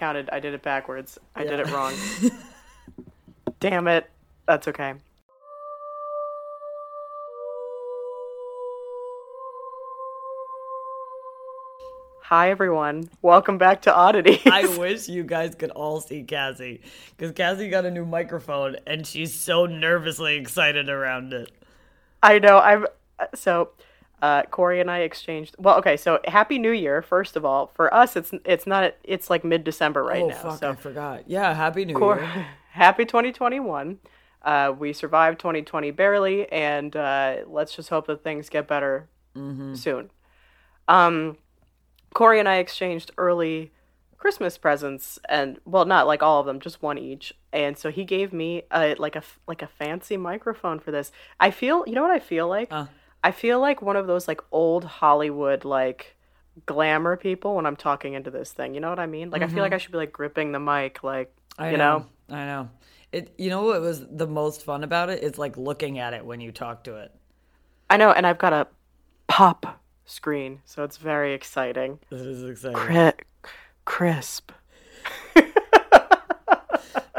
counted. I did it backwards. I did it wrong. Damn it. That's okay. Hi everyone. Welcome back to Oddities. I wish you guys could all see Cassie because Cassie got a new microphone and she's so nervously excited around it. I know. I'm uh, so. Uh, Corey and I exchanged. Well, okay. So happy New Year, first of all. For us, it's it's not. It's like mid December right oh now. fuck, so I forgot. Yeah, happy New Cor- Year. happy 2021. Uh, we survived 2020 barely, and uh, let's just hope that things get better Mm-hmm. soon. Um, Corey and I exchanged early Christmas presents, and well, not like all of them, just one each. And so he gave me a like a like a fancy microphone for this. I feel, you know what I feel like? Uh. I feel like one of those like old Hollywood like glamour people when I'm talking into this thing. You know what I mean? Like I feel like I should be like gripping the mic, like Mm-hmm. I you know, know. I know. It. You know what was the most fun about it? It's like looking at it when you talk to it. I know, and I've got a pop screen, so it's very exciting. This is exciting. Cri- crisp.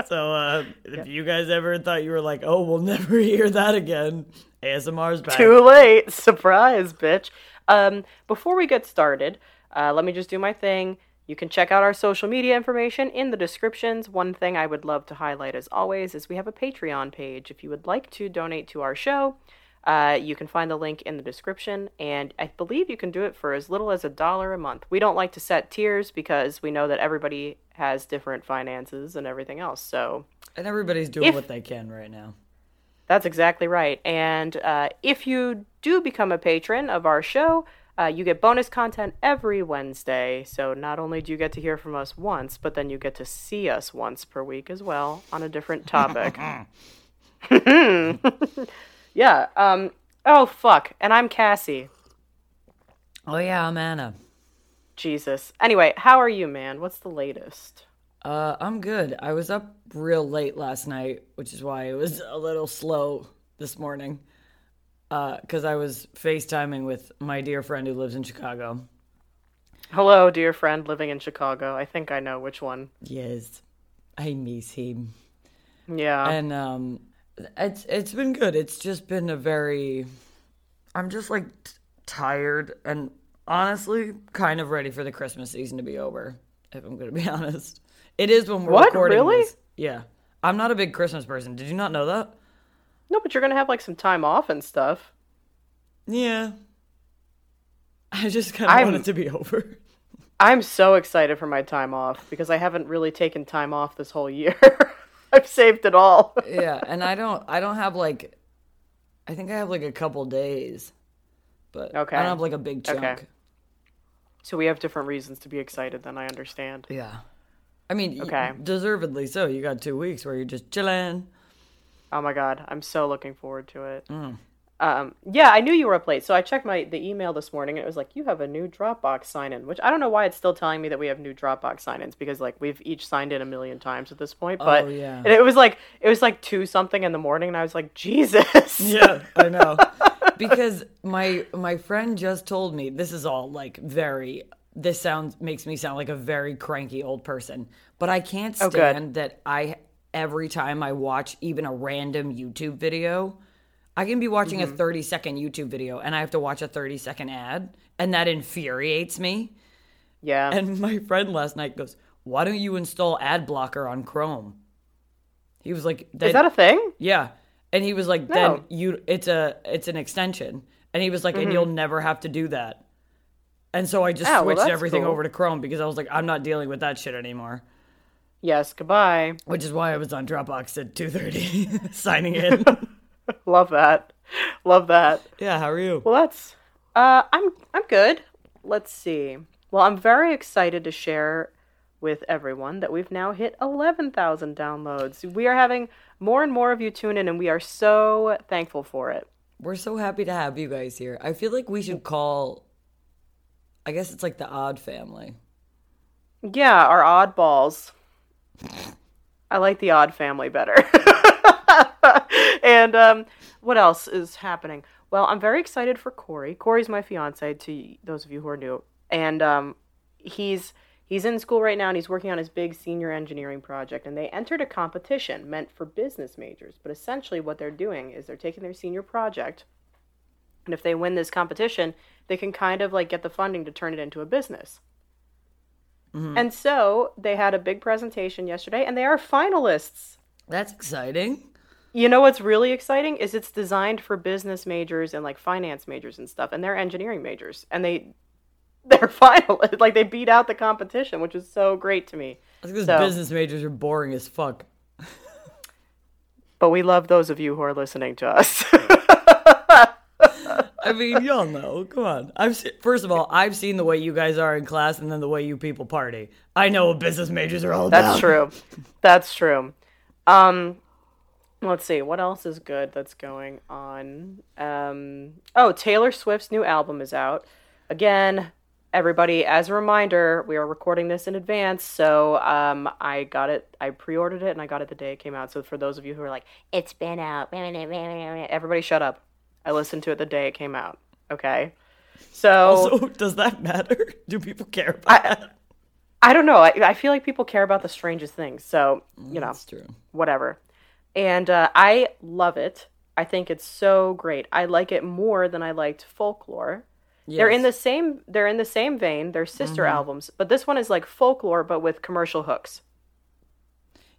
So, uh, if you guys ever thought you were like, "Oh, we'll never hear that again," ASMR's back. Too late. Surprise, bitch. Um, before we get started, uh, let me just do my thing. You can check out our social media information in the descriptions. One thing I would love to highlight, as always, is we have a Patreon page. If you would like to donate to our show, uh, you can find the link in the description, and I believe you can do it for as little as a dollar a month. We don't like to set tiers because we know that everybody has different finances and everything else. So And everybody's doing If- what they can right now. that's exactly right. And uh, if you do become a patron of our show, uh, you get bonus content every Wednesday. So not only do you get to hear from us once, but then you get to see us once per week as well on a different topic. yeah. Um. Oh fuck. And I'm Cassie. Oh yeah, I'm Anna. Jesus. Anyway, how are you, man? What's the latest? Uh, I'm good. I was up real late last night, which is why it was a little slow this morning. Uh, because I was FaceTiming with my dear friend who lives in Chicago. Hello, dear friend living in Chicago. I think I know which one. Yes, I miss him. Yeah. And um, it's it's been good. It's just been a very. I'm just like t- tired and honestly kind of ready for the Christmas season to be over. If I'm gonna be honest, it is when we're What? recording Really? this. Yeah, I'm not a big Christmas person. Did you not know that? no, but you're gonna have like some time off and stuff. Yeah. I just kind of want it to be over. I'm so excited for my time off because I haven't really taken time off this whole year. I've saved it all. yeah, and I don't I don't have like I think I have like a couple days. But Okay. I don't have like a big chunk. Okay. So we have different reasons to be excited then I understand. Yeah. I mean, Okay. deservedly so. You got 2 weeks where you're just chilling. Oh my god, I'm so looking forward to it. Mm. Um, yeah, I knew you were up late, so I checked my the email this morning and it was like you have a new Dropbox sign in, which I don't know why it's still telling me that we have new Dropbox sign ins because like we've each signed in a million times at this point. But Oh, yeah. and it was like it was like two something in the morning and I was like, Jesus. Yeah, I know. because my my friend just told me this is all like very this sounds makes me sound like a very cranky old person, but I can't Oh, stand that I every time I watch even a random YouTube video, I can be watching Mm-hmm. a 30 second YouTube video and I have to watch a 30 second ad and that infuriates me. Yeah. And my friend last night goes, "Why don't you install ad blocker on Chrome?" He was like, Is that a thing? yeah. And he was like, No. then you it's a it's an extension. And he was like, and you'll never have to do that. And so I just Mm-hmm. Oh, switched that's everything cool. over to Chrome because I was like, I'm not dealing with that shit anymore. Yes, goodbye. Which is why I was on Dropbox at two thirty signing in. Love that. Love that. yeah, how are you? Well, that's uh I'm I'm good. Let's see. Well, I'm very excited to share with everyone that we've now hit 11,000 downloads. We are having more and more of you tune in and we are so thankful for it. We're so happy to have you guys here. I feel like we should call I guess it's like the odd family. Yeah, our oddballs. I like the odd family better. and um, what else is happening? Well, I'm very excited for Corey. Corey's my fiance. To those of you who are new, and um, he's He's in school right now and he's working on his big senior engineering project. And they entered a competition meant for business majors. But essentially, what they're doing is they're taking their senior project, and if they win this competition, they can kind of like get the funding to turn it into a business. Mm-hmm. And so they had a big presentation yesterday, and they are finalists. That's exciting. You know what's really exciting is it's designed for business majors and like finance majors and stuff, and they're engineering majors, and they they're finalists. Like they beat out the competition, which is so great to me. I think those So- business majors are boring as fuck. But we love those of you who are listening to us. I mean, y'all know. Come on. I've se- first of all, I've seen the way you guys are in class, and then the way you people party. I know what business majors are all about. That's true. That's true. Um, let's see what else is good that's going on. Um, oh, Taylor Swift's new album is out. Again, everybody, as a reminder, we are recording this in advance, so um, I got it. I pre-ordered it and I got it the day it came out. So for those of you who are like, it's been out, everybody, shut up. I listened to it the day it came out. Okay. So Also, does that matter? Do people care about that? I don't know. I, I feel like people care about the strangest things. So you know. That's true. whatever. And uh, I love it. I think it's so great. I like it more than I liked Folklore. They're in the same. They're in the same vein. They're sister mm-hmm. albums, but this one is like folklore, but with commercial hooks.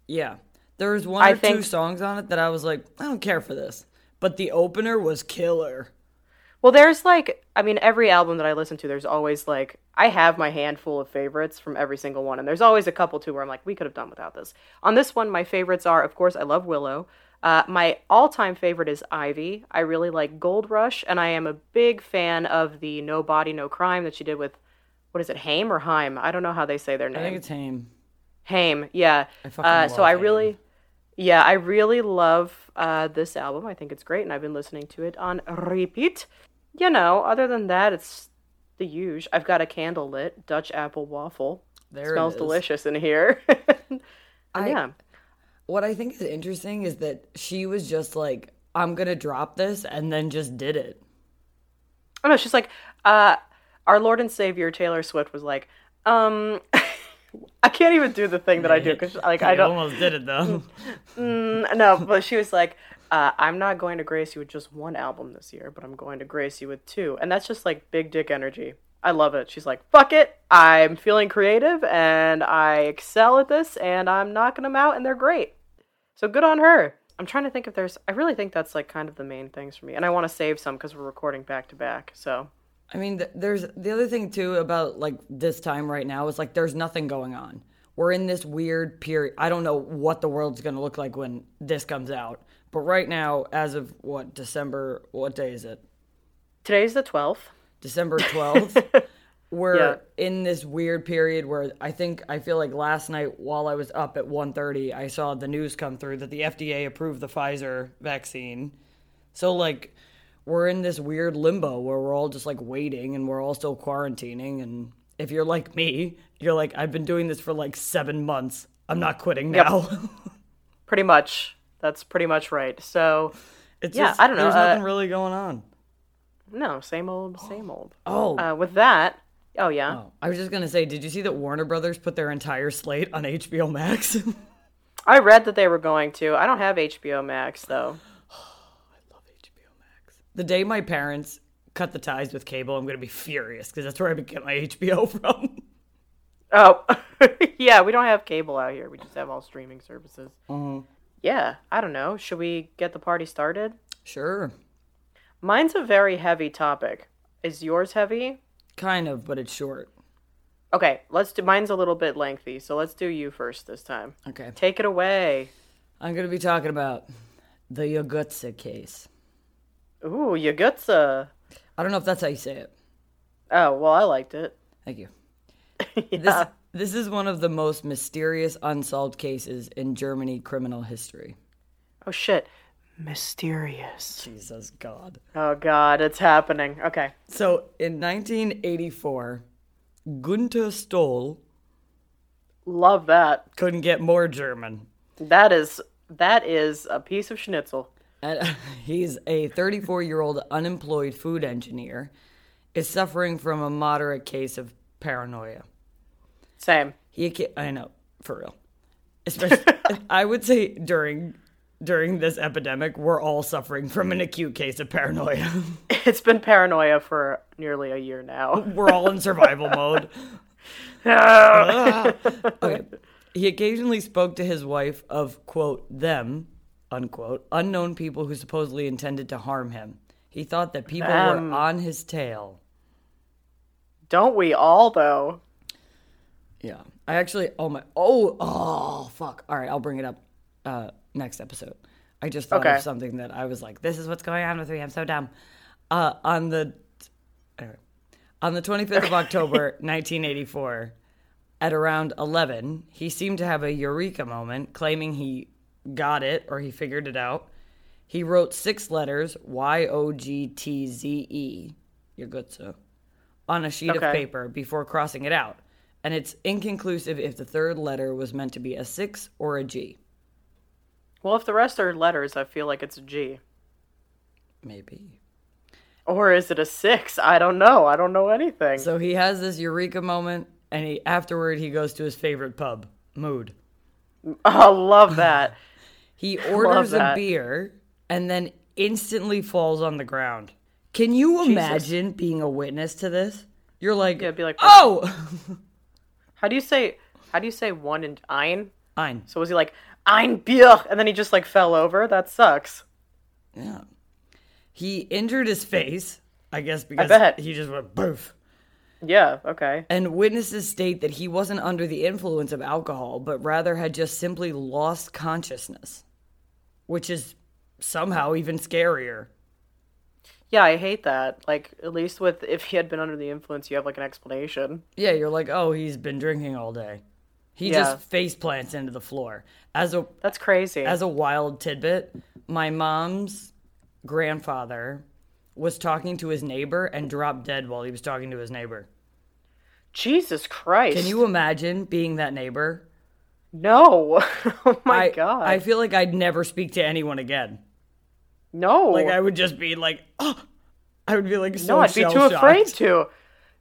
Yeah. There's one I or two songs on it that I was like, I don't care for this. But the opener was killer. Well, there's like, I mean, every album that I listen to, there's always like, I have my handful of favorites from every single one, and there's always a couple too where I'm like, we could have done without this. On this one, my favorites are, of course, I love Willow. Uh, my all-time favorite is Ivy. I really like Gold Rush, and I am a big fan of the No Body No Crime that she did with, what is it, Haim or Haim? I don't know how they say their name. I name. think it's Haim. Haim, yeah. I fucking Uh, so I Haim. really, yeah, I really love uh, this album. I think it's great, and I've been listening to it on repeat. You know, other than that, it's the huge. I've got a candle lit Dutch apple waffle. There it smells is. delicious in here. And I- yeah, What I think is interesting is that she was just like, I'm going to drop this, and then just did it. oh no, she's like, uh, our Lord and Savior Taylor Swift was like, um. I can't even do the thing that I do because, like, I don't. almost did it, though. Mm, no, but she was like, uh, I'm not going to grace you with just one album this year, but I'm going to grace you with two. And that's just like big dick energy. I love it. She's like, fuck it. I'm feeling creative and I excel at this and I'm knocking them out and they're great. So good on her. I'm trying to think if there's, I really think that's like kind of the main things for me. And I want to save some because we're recording back to back. So I mean, th- there's the other thing too about like this time right now is like there's nothing going on. We're in this weird period. I don't know what the world's going to look like when this comes out. But right now, as of what, December, what day is it? today's the 12th. December 12th. We're Yeah. in this weird period where I think I feel like last night while I was up at 1:30, I saw the news come through that the FDA approved the Pfizer vaccine. So like we're in this weird limbo where we're all just like waiting and we're all still quarantining and if you're like me, you're like I've been doing this for like 7 months. I'm not quitting now. Pretty much. That's pretty much right. So, it's Yeah, just, I don't know, There's uh, nothing really going on. no, same old, same old. Oh, Uh, with that, oh, yeah. oh, I was just going to say, did you see that Warner Brothers put their entire slate on HBO Max? I read that they were going to. I don't have HBO Max though. I love HBO Max. The day my parents cut the ties with cable, I'm going to be furious because that's where I get my HBO from. Oh, yeah, we don't have cable out here. We just have all streaming services. Mm-hmm. Yeah, I don't know. Should we get the party started? Sure. Mine's a very heavy topic. Is yours heavy? Kind of, but it's short. Okay, let's do. Mine's a little bit lengthy, so let's do you first this time. Okay. Take it away. I'm going to be talking about the Yogutse case. Ooh, Yagutsa. I don't know if that's how you say it. Oh, well, I liked it. Thank you. yeah. This, this is one of the most mysterious unsolved cases in Germany criminal history. Oh shit. Mysterious. Jesus God. Oh god, it's happening. Okay. So in 1984, Gunther Stoll Love that. couldn't get more German. That is that is a piece of schnitzel. And he's a 34 year old unemployed food engineer, is suffering from a moderate case of paranoia. Same. He, I know, for real. Especially, I would say during during this epidemic, we're all suffering from an acute case of paranoia. It's been paranoia for nearly a year now. we're all in survival mode. okay. He occasionally spoke to his wife of, quote, them, unquote, unknown people who supposedly intended to harm him. He thought that people Them. were on his tail. Don't we all, though? Yeah. I actually, oh my, oh, oh, fuck. All right, I'll bring it up uh, next episode. I just thought Okay. of something that I was like, this is what's going on with me. I'm so dumb. Uh, on the, anyway, on the 25th of October, 1984, at around 11, he seemed to have a eureka moment, claiming he got it or he figured it out. He wrote six letters, Y O G T Z E, you're good, sir, on a sheet of paper before crossing it out. And it's inconclusive if the third letter was meant to be a six or a G. Well, if the rest are letters, I feel like it's a G. Maybe. Or is it a six? I don't know. I don't know anything. So he has this eureka moment, and he afterward he goes to his favorite pub, Mood. I love that. He orders a beer and then instantly falls on the ground. Can you imagine being a witness to this? You're like, Yeah, be like, oh, How do you say? How do you say one and ein? Ein. So was he like ein Bier, and then he just like fell over? That sucks. Yeah. He injured his face, I guess, because bet. he just went boof. Yeah. Okay. And witnesses state that he wasn't under the influence of alcohol, but rather had just simply lost consciousness, which is somehow even scarier. Yeah, I hate that. Like at least with if he had been under the influence, you have like an explanation. Yeah, you're like, oh, he's been drinking all day. He Yeah. just face plants into the floor. As a That's crazy. as a wild tidbit, my mom's grandfather was talking to his neighbor and dropped dead while he was talking to his neighbor. Jesus Christ. Can you imagine being that neighbor? No. oh my I, god. I feel like I'd never speak to anyone again. no. Like I would just be like, oh, I would be like so no, I'd be too afraid to.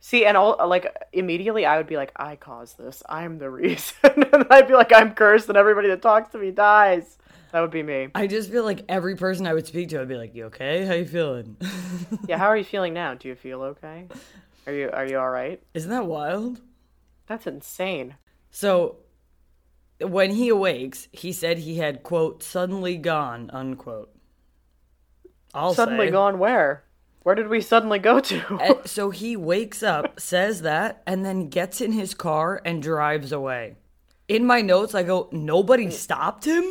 See, and all like immediately I would be like, I caused this. I'm the reason. and I'd be like, I'm cursed, and everybody that talks to me dies. That would be me. I just feel like every person I would speak to, I'd be like, "You okay? How you feeling?" Yeah. How are you feeling now? Do you feel okay? Are you Are you all right? Isn't that wild? That's insane. So, when he awakes, he said he had quote suddenly gone unquote. I'll Suddenly say. gone where? Where did we suddenly go to? And so he wakes up, says that, and then gets in his car and drives away. In my notes, I go, nobody stopped him?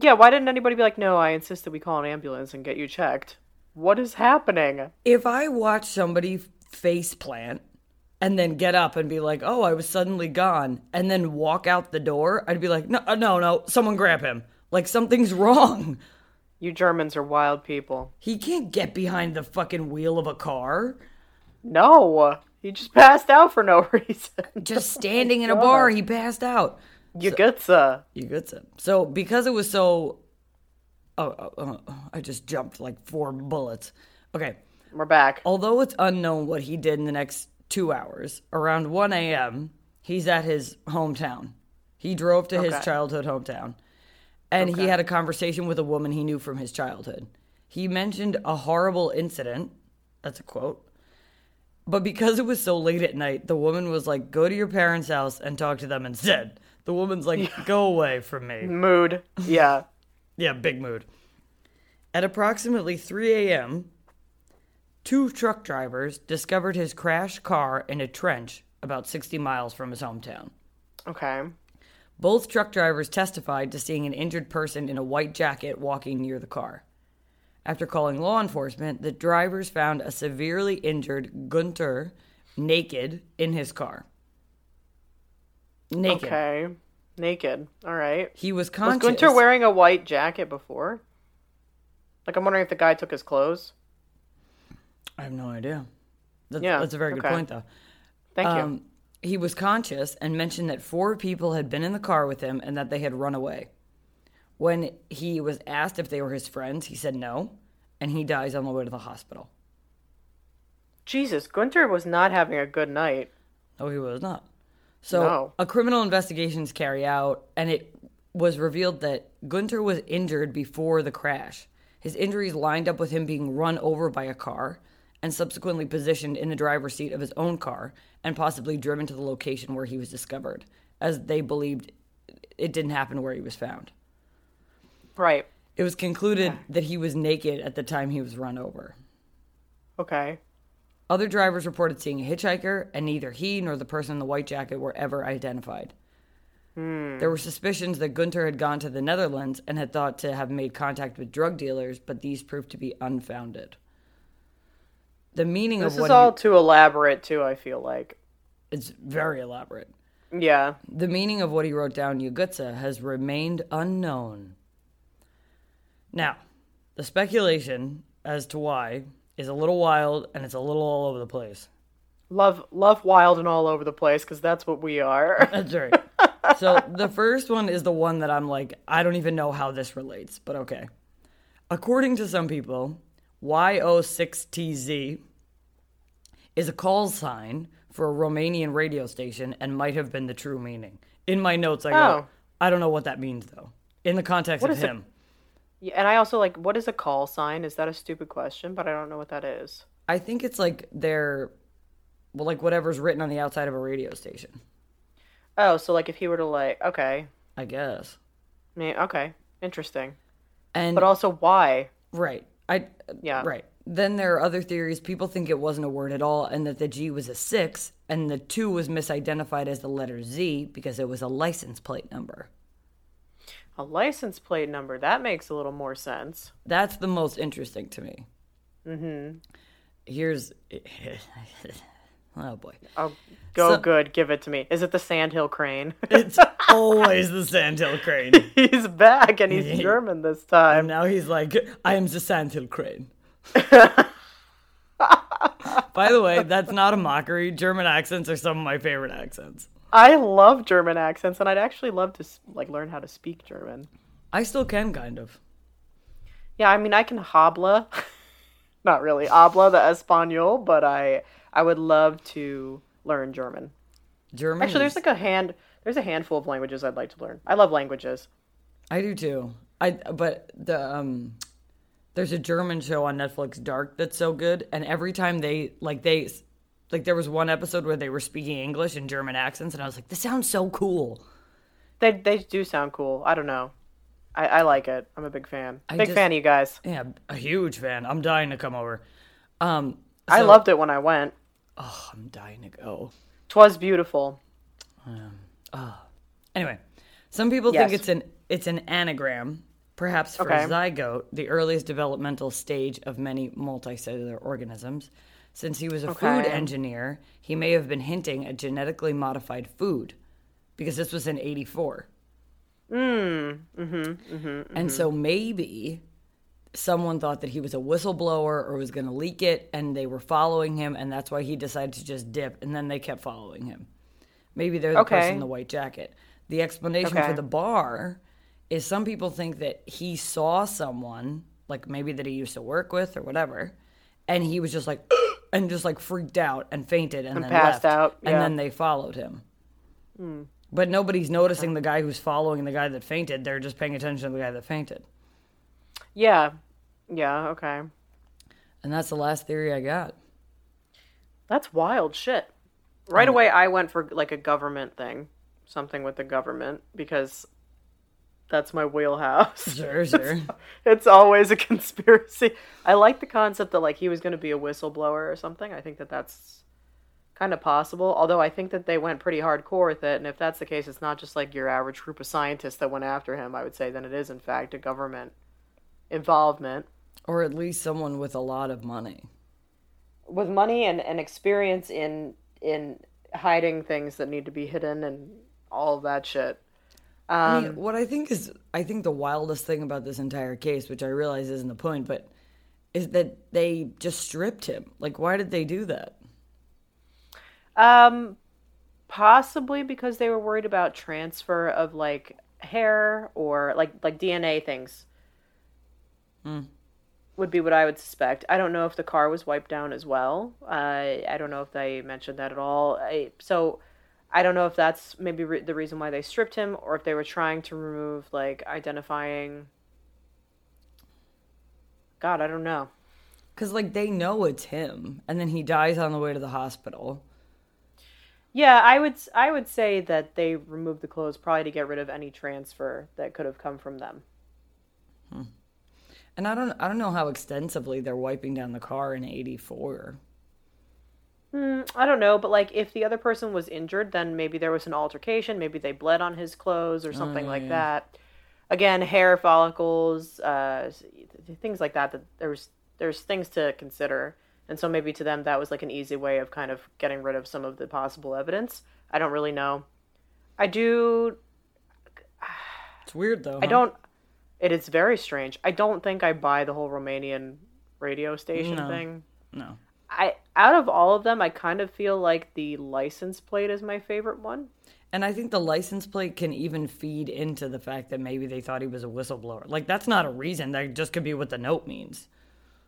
yeah. Why didn't anybody be like, no? I insist that we call an ambulance and get you checked. What is happening? If I watch somebody face plant and then get up and be like, oh, I was suddenly gone, and then walk out the door, I'd be like, no, uh, no, no, someone grab him. Like something's wrong. You Germans are wild people. He can't get behind the fucking wheel of a car. No, he just passed out for no reason. Just oh standing in a bar, he passed out. You getcha. You good sir. So because it was so, oh, oh, oh, oh, I just jumped like four bullets. Okay. We're back. Although it's unknown what he did in the next two hours, around 1 a.m., he's at his hometown. He drove to his childhood hometown, and he had a conversation with a woman he knew from his childhood. He mentioned a horrible incident. That's a quote. But because it was so late at night, the woman was like, "Go to your parents' house and talk to them instead." The woman's like, "Go away from me." Mood. Yeah. Yeah, big mood. At approximately 3 a.m., two truck drivers discovered his crashed car in a trench about 60 miles from his hometown. Okay. Both truck drivers testified to seeing an injured person in a white jacket walking near the car. After calling law enforcement, the drivers found a severely injured Gunter naked in his car. Naked. Okay. Naked. All right. He was conscious. Was. Gunter wearing a white jacket before? Like, I'm wondering if the guy took his clothes. I have no idea. That's, Yeah, that's a very good point, though. Thank you. Um, He was conscious and mentioned that four people had been in the car with him and that they had run away. When he was asked if they were his friends, he said no, and he dies on the way to the hospital. Jesus, Gunter was not having a good night. No, he was not. So No. a criminal investigations carry out, and it was revealed that Gunter was injured before the crash. His injuries lined up with him being run over by a car and subsequently positioned in the driver's seat of his own car and possibly driven to the location where he was discovered, as they believed it didn't happen where he was found. Right. It was concluded that he was naked at the time he was run over. Okay. Other drivers reported seeing a hitchhiker, and neither he nor the person in the white jacket were ever identified. Hmm. There were suspicions that Gunter had gone to the Netherlands and had thought to have made contact with drug dealers, but these proved to be unfounded. The meaning This of is what all too elaborate too, I feel like. it's very elaborate. Yeah. The meaning of what he wrote down Yugutsa has remained unknown. Now, the speculation as to why is a little wild and it's a little all over the place. Love love wild and all over the place because that's what we are. That's right. so the first one is the one that I'm like, I don't even know how this relates, but okay. According to some people, YO6TZ is a call sign for a Romanian radio station and might have been the true meaning. In my notes, I go, Oh. I don't know what that means though. In the context What of is it? him. Yeah, and I also like what is a call sign? Is that a stupid question? But I don't know what that is. I think it's like their, well, like whatever's written on the outside of a radio station. Oh, so like if he were to like okay. I guess. I mean, okay. Interesting. And But also why? Right. I Yeah. Right. Then there are other theories. People think it wasn't a word at all, and that the G was a six, and the two was misidentified as the letter Z because it was a license plate number. A license plate number. That makes a little more sense. That's the most interesting to me. Mm-hmm. Here's. oh boy. Oh, go So- good. Give it to me. Is it the Sandhill Crane? It's always the Sandhill Crane. he's back and he's German this And time. now he's like, I am the Sandhill Crane. By the way, that's not a mockery. German accents are some of my favorite accents. I love German accents, and I'd actually love to like learn how to speak German. I still can, kind of. Yeah, I mean, I can habla, not really habla the Espanol, but I I would love to learn German. German. Actually, there's like a hand there's a handful of languages I'd like to learn. I love languages. I do too. I but the um there's a German show on Netflix Dark that's so good and every time they like they like there was one episode where they were speaking English in German accents and I was like this sounds so cool. They they do sound cool. I don't know. I, I like it. I'm a big fan. I big just- fan of you guys. Yeah, a huge fan. I'm dying to come over. Um I loved it when I went. Oh, I'm dying to go. Twas beautiful. Oh, Anyway, some people Yes. think it's an it's an anagram, perhaps for Okay. zygote, the earliest developmental stage of many multicellular organisms. Since he was a food engineer, he may have been hinting at genetically modified food, because this was in '84. Mm, mm-hmm, and so maybe someone thought that he was a whistleblower or was going to leak it, and they were following him, and that's why he decided to just dip, and then they kept following him. Maybe they're the Okay. person in the white jacket. The explanation Okay. for the bar is some people think that he saw someone, like maybe that he used to work with or whatever, and he was just like, and just like freaked out and fainted and, then passed left. out, And then they followed him. Hmm. But nobody's noticing the guy who's following the guy that fainted. They're just paying attention to the guy that fainted. Yeah. Yeah, okay. And that's the last theory I got. That's wild shit. Right away, I went for like a government thing, something with the government, because that's my wheelhouse. Sure, sure. it's always a conspiracy. I like the concept that like he was going to be a whistleblower or something. I think that that's kind of possible. Although I think that they went pretty hardcore with it, and if that's the case, it's not just like your average group of scientists that went after him. I would say then it is in fact a government involvement or at least someone with a lot of money. with money and, and experience in in hiding things that need to be hidden and all of that shit. I Um, mean, what I think is, I think the wildest thing about this entire case, which I realize isn't the point, but is that they just stripped him. Like, why did they do that? Um, possibly because they were worried about transfer of like hair or like like DNA things. Would be what I would suspect. I don't know if the car was wiped down as well. Uh, I don't know if they mentioned that at all. I, so, I don't know if that's maybe re- the reason why they stripped him, or if they were trying to remove like identifying. God, I don't know. Because, like, they know it's him, and then he dies on the way to the hospital. Yeah, I would I would say that they removed the clothes probably to get rid of any transfer that could have come from them. And I don't, I don't know how extensively they're wiping down the car in '84. Mm, I don't know, but like if the other person was injured, then maybe there was an altercation. Maybe they bled on his clothes or something like that. Again, hair follicles, uh, things like that. That there's there's things to consider, and so maybe to them that was like an easy way of kind of getting rid of some of the possible evidence. I don't really know. I do. It's weird though. I don't. It is very strange. I don't think I buy the whole Romanian radio station No. thing. No. I out of all of them, I kind of feel like the license plate is my favorite one. And I think the license plate can even feed into the fact that maybe they thought he was a whistleblower. Like that's not a reason. That just could be what the note means.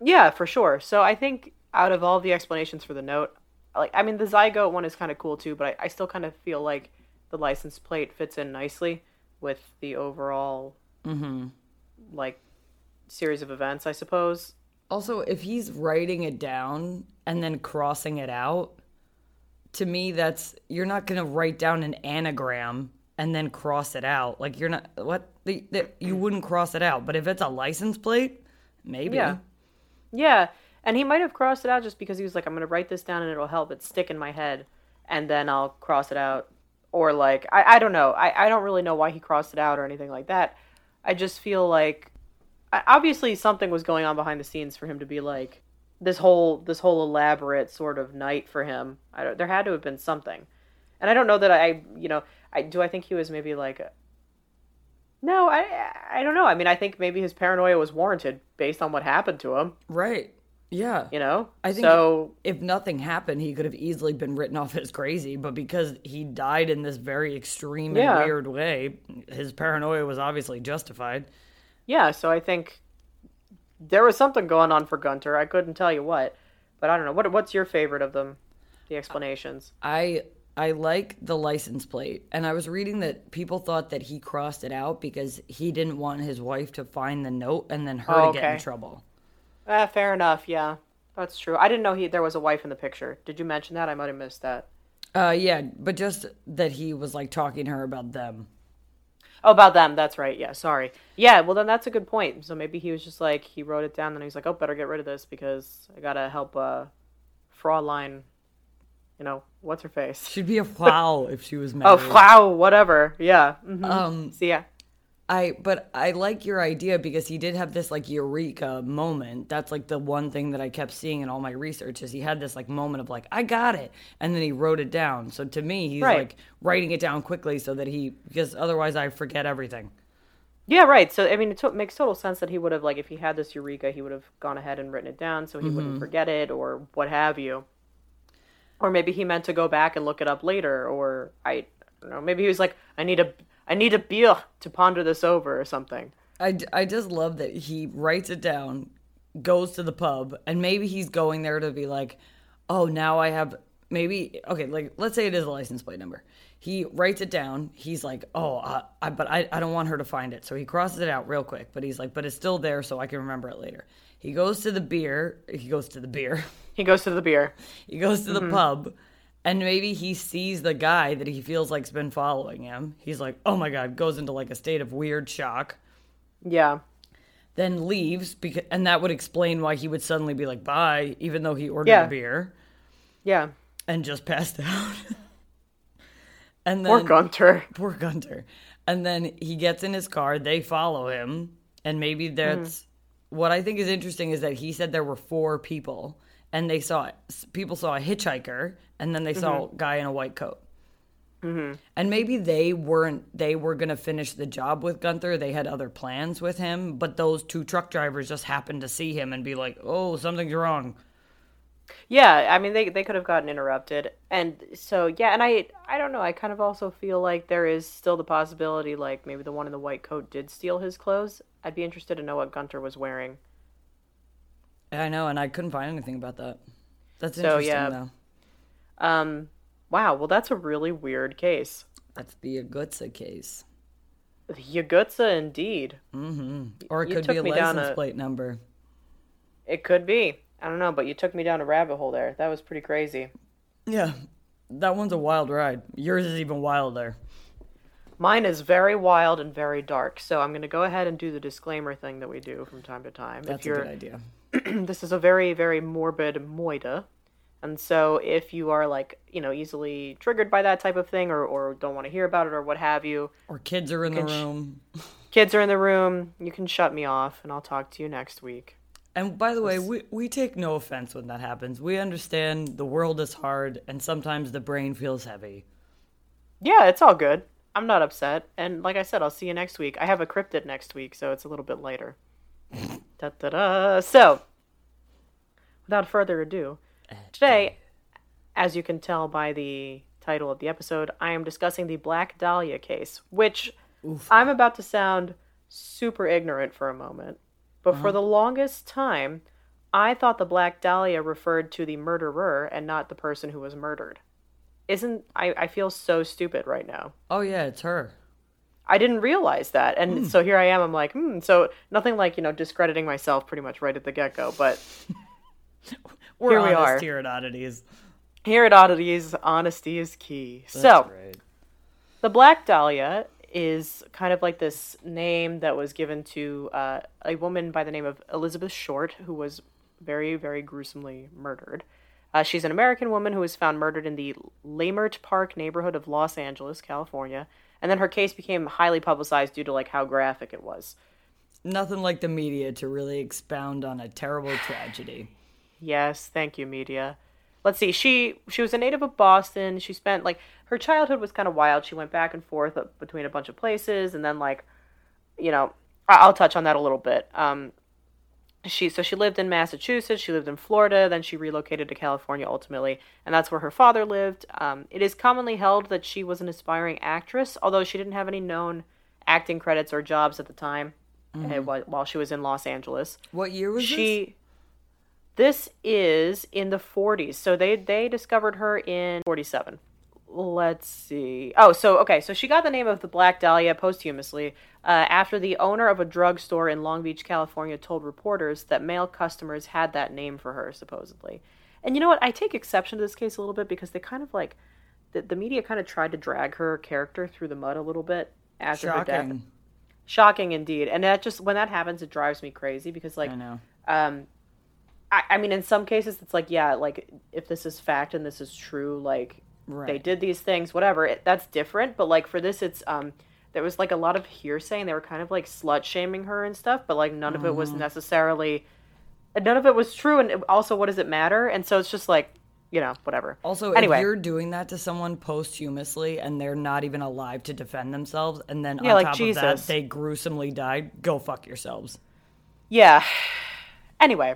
Yeah, for sure. So I think out of all the explanations for the note, like I mean the zygote one is kind of cool too, but I, I still kind of feel like the license plate fits in nicely with the overall Mm-hmm. like series of events, I suppose. Also, if he's writing it down and then crossing it out, to me that's you're not going to write down an anagram and then cross it out. Like you're not what the, the, you wouldn't cross it out. But if it's a license plate, maybe. Yeah. Yeah, and he might have crossed it out just because he was like, I'm gonna write this down and it'll help it stick in my head, and then I'll cross it out. Or like, I, I don't know. I, I don't really know why he crossed it out or anything like that. I just feel like, obviously something was going on behind the scenes for him to be like, this whole this whole elaborate sort of night for him. I don't, there had to have been something, and I don't know that I you know I do I think he was maybe like. No, I I don't know. I mean, I think maybe his paranoia was warranted based on what happened to him. Right. Yeah. You know, I think so. if nothing happened, he could have easily been written off as crazy, but because he died in this very extreme and Yeah. weird way, his paranoia was obviously justified. Yeah, so I think there was something going on for Gunter. I couldn't tell you what, but I don't know. What what's your favorite of them? The explanations. I I like the license plate, and I was reading that people thought that he crossed it out because he didn't want his wife to find the note and then her Oh, to get in trouble. Ah, fair enough. Yeah, that's true. I didn't know he there was a wife in the picture. Did you mention that? I might have missed that. Uh, yeah, but just that he was like talking to her about them. Oh, about them. That's right. Yeah, sorry. Yeah, well then that's a good point. So maybe he was just like he wrote it down, and he's like, oh, better get rid of this because I gotta help uh, Fraulein. You know what's her face? She'd be a foul if she was married. Oh, wow, whatever. Yeah. mhm. Um, See ya. I but I like your idea because he did have this like eureka moment. That's like the one thing that I kept seeing in all my research is he had this like moment of like I got it, and then he wrote it down. So to me, he's Right. like writing it down quickly so that he because otherwise I forget everything. Yeah, right. So I mean, it to- makes total sense that he would have like if he had this eureka, he would have gone ahead and written it down so he Mm-hmm. wouldn't forget it or what have you. Or maybe he meant to go back and look it up later, or I don't know. Maybe he was like, I need a I need a beer to ponder this over or something. I, I just love that he writes it down, goes to the pub, and maybe he's going there to be like, oh, now I have maybe okay, like let's say it is a license plate number. He writes it down. He's like, oh, uh, I, but I, I don't want her to find it, so he crosses it out real quick. But he's like, but it's still there, so I can remember it later. He goes to the beer. He goes to the beer. He goes to the beer. He goes to the Mm-hmm. pub and maybe he sees the guy that he feels like's been following him. He's like, "Oh my god," goes into like a state of weird shock. Yeah. Then leaves because and that would explain why he would suddenly be like, "Bye," even though he ordered Yeah. a beer Yeah. and just passed out. and then Poor Gunter. poor Gunter. And then he gets in his car, they follow him, and maybe that's mm-hmm. what I think is interesting is that he said there were four people and they saw people saw a hitchhiker and then they saw mm-hmm. a guy in a white coat. Mm-hmm. And maybe they weren't they were going to finish the job with Gunther. They had other plans with him, but those two truck drivers just happened to see him and be like, "Oh, something's wrong." Yeah, I mean they they could have gotten interrupted. And so yeah, and I I don't know, I kind of also feel like there is still the possibility like maybe the one in the white coat did steal his clothes. I'd be interested to know what Gunter was wearing. I know, and I couldn't find anything about that. That's So, interesting yeah. though. Um Wow, well, that's a really weird case. That's the Yagutsa case. Yagutsa, indeed. Or it You could be a license a- plate number. It could be. I don't know, but you took me down a rabbit hole there. That was pretty crazy. Yeah, that one's a wild ride. Yours is even wilder. Mine is very wild and very dark, so I'm going to go ahead and do the disclaimer thing that we do from time to time. That's if a you're, good idea. this is a very, very morbid moida. And so if you are like, you know, easily triggered by that type of thing or, or don't want to hear about it or what have you, Or kids are in the Can sh- room. kids are in the room, you can shut me off and I'll talk to you next week. And by the way, we, we take no offense when that happens. We understand the world is hard and sometimes the brain feels heavy. Yeah, it's all good. I'm not upset. And like I said, I'll see you next week. I have a cryptid next week, so it's a little bit later. Da, da, da. So, without further ado, today, as you can tell by the title of the episode, I am discussing the Black Dahlia case, which I'm about to sound super ignorant for a moment. But for uh-huh. the longest time, I thought the Black Dahlia referred to the murderer and not the person who was murdered. Isn't I, I feel so stupid right now. Oh, yeah, it's her. I didn't realize that. And so here I am, I'm like, hmm, so nothing like, you know, discrediting myself pretty much right at the get go. But We're Here we are. here at Oddities. here at Oddities, honesty is key. so right. The Black Dahlia is kind of like this name that was given to uh, a woman by the name of Elizabeth Short, who was very, very gruesomely murdered. Uh, she's an American woman who was found murdered in the Leimert Park neighborhood of Los Angeles, California. And then her case became highly publicized due to like how graphic it was. Nothing like the media to really expound on a terrible tragedy. Yes, thank you, media. Let's see. She she was a native of Boston. She spent like her childhood was kind of wild. She went back and forth between a bunch of places, and then like, you know, I- I'll touch on that a little bit. Um, she so she lived in Massachusetts. She lived in Florida. Then she relocated to California ultimately, and that's where her father lived. Um, it is commonly held that she was an aspiring actress, although she didn't have any known acting credits or jobs at the time. uh, while while she was in Los Angeles What year was she this is in the 40s so they they discovered her in 47 let's see. Oh so okay so she got the name of the black dahlia posthumously uh, after the owner of a drugstore in long beach california told reporters that male customers had that name for her supposedly. And you know what? I take exception to this case a little bit because they kind of like the, the media kind of tried to drag her character through the mud a little bit after her death. Shocking. shocking indeed. And that just when that happens it drives me crazy because like I know. um I, I mean in some cases it's like yeah like if this is fact and this is true like Right. they did these things whatever it, that's different but like for this it's um there was like a lot of hearsay and they were kind of like slut shaming her and stuff but like none of it was necessarily none of it was true and also what does it matter and so it's just like you know whatever Also, Anyway. if you're doing that to someone posthumously and they're not even alive to defend themselves, and then Yeah, on like top of Jesus. that they gruesomely died, go fuck yourselves. Yeah. Anyway,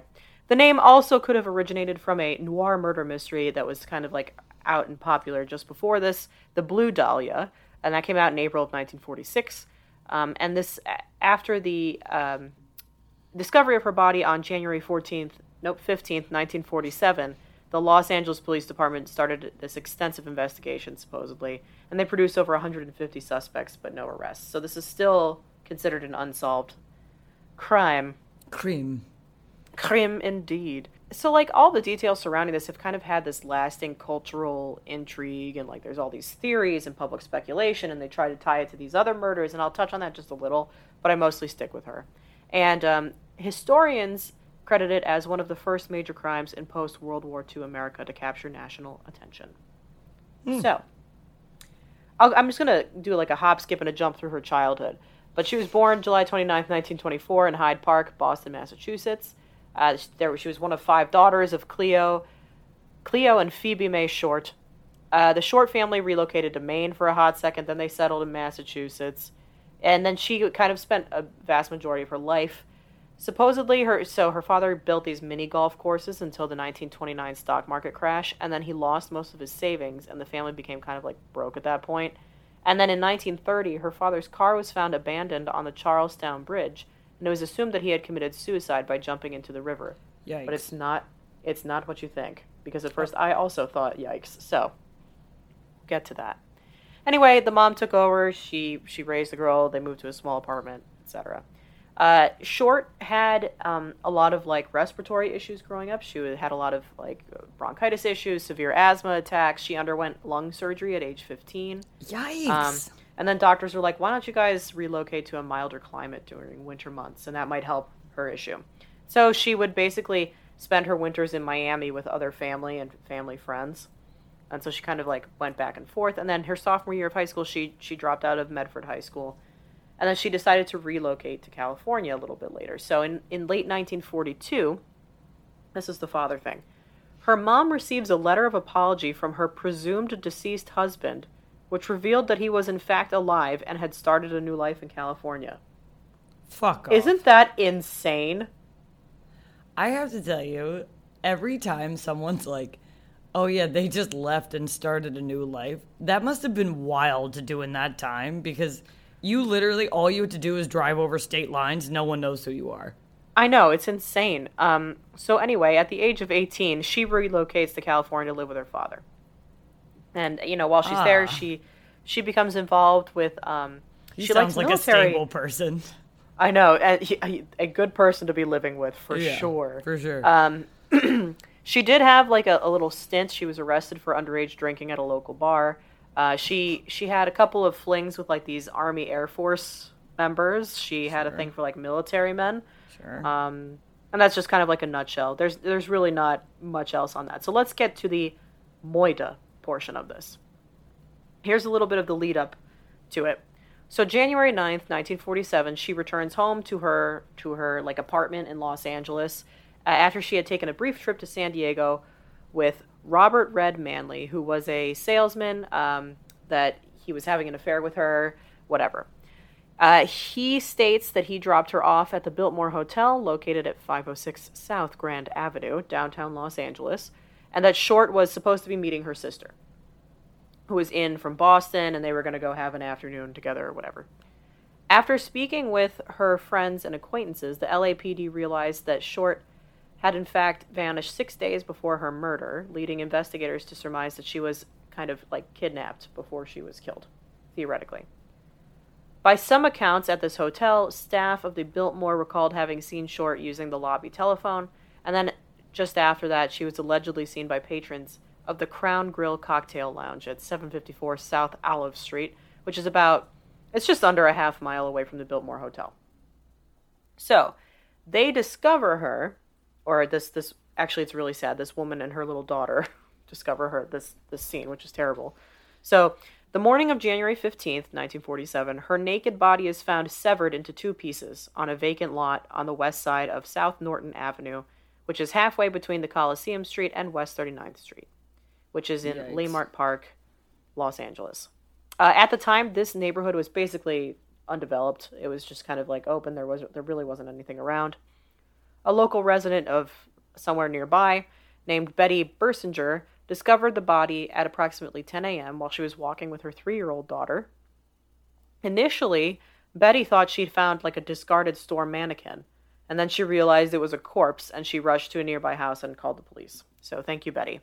the name also could have originated from a noir murder mystery that was kind of like out and popular just before this, The Blue Dahlia, and that came out in April of 1946. Um, and this after the um, discovery of her body on January 14th, nope, 15th, 1947. The Los Angeles Police Department started this extensive investigation, supposedly, and they produced over 150 suspects, but no arrests. So this is still considered an unsolved crime. Crime. Crime indeed. So like all the details surrounding this have kind of had this lasting cultural intrigue and like there's all these theories and public speculation and they try to tie it to these other murders and I'll touch on that just a little, but I mostly stick with her. And um, historians credit it as one of the first major crimes in post World War II America to capture national attention. So, I'll, I'm just gonna do like a hop, skip, and a jump through her childhood. But she was born July 29th, 1924, in Hyde Park, Boston, Massachusetts. Uh, there, she was one of five daughters of Cleo, Cleo and Phoebe Mae Short. Uh, the Short family relocated to Maine for a hot second, then they settled in Massachusetts, and then she kind of spent a vast majority of her life. Supposedly, her so her father built these mini golf courses until the 1929 stock market crash, and then he lost most of his savings, and the family became kind of like broke at that point. And then in 1930, her father's car was found abandoned on the Charlestown Bridge, and it was assumed that he had committed suicide by jumping into the river. Yikes. But it's not. It's not what you think, because at first I also thought, "Yikes!" So, get to that. Anyway, the mom took over. She she raised the girl. They moved to a small apartment, etc. Uh, Short had um, a lot of like respiratory issues growing up. She had a lot of like bronchitis issues, severe asthma attacks. She underwent lung surgery at age 15. Yikes. Um, and then doctors were like, why don't you guys relocate to a milder climate during winter months? And that might help her issue. So she would basically spend her winters in Miami with other family and family friends. And so she kind of like went back and forth. And then her sophomore year of high school, she she dropped out of Medford High School and then she decided to relocate to California a little bit later. So in, in late 1942, this is the father thing. Her mom receives a letter of apology from her presumed deceased husband, which revealed that he was in fact alive and had started a new life in California. Fuck off. Isn't that insane? I have to tell you, every time someone's like, oh yeah, they just left and started a new life, that must have been wild to do in that time because you literally all you had to do is drive over state lines. No one knows who you are. I know it's insane. Um, so anyway, at the age of eighteen, she relocates to California to live with her father. And you know, while she's ah. there, she she becomes involved with. Um, he she sounds likes like military. a stable person. I know, and he, a good person to be living with for yeah, sure. For sure. Um, she did have like a, a little stint. She was arrested for underage drinking at a local bar. Uh, she she had a couple of flings with like these Army Air Force members. She sure. had a thing for like military men. Sure. Um, and that's just kind of like a nutshell. There's there's really not much else on that. So let's get to the Moida portion of this. Here's a little bit of the lead up to it. So January 9th, 1947, she returns home to her to her like apartment in Los Angeles uh, after she had taken a brief trip to San Diego with Robert Red Manley, who was a salesman, um, that he was having an affair with her, whatever. Uh, he states that he dropped her off at the Biltmore Hotel, located at 506 South Grand Avenue, downtown Los Angeles, and that Short was supposed to be meeting her sister, who was in from Boston, and they were going to go have an afternoon together or whatever. After speaking with her friends and acquaintances, the LAPD realized that Short had in fact vanished six days before her murder, leading investigators to surmise that she was kind of like kidnapped before she was killed, theoretically. By some accounts at this hotel, staff of the Biltmore recalled having seen Short using the lobby telephone, and then just after that, she was allegedly seen by patrons of the Crown Grill Cocktail Lounge at 754 South Olive Street, which is about, it's just under a half mile away from the Biltmore Hotel. So, they discover her or this this actually it's really sad. This woman and her little daughter discover her this this scene, which is terrible. So the morning of January 15th, 1947, her naked body is found severed into two pieces on a vacant lot on the west side of South Norton Avenue, which is halfway between the Coliseum Street and West 39th Street, which is in Yikes. Leimert Park, Los Angeles. Uh, at the time, this neighborhood was basically undeveloped. It was just kind of like open. There was there really wasn't anything around. A local resident of somewhere nearby, named Betty Bersinger, discovered the body at approximately 10 a.m. while she was walking with her three year old daughter. Initially, Betty thought she'd found like a discarded store mannequin, and then she realized it was a corpse and she rushed to a nearby house and called the police. So, thank you, Betty.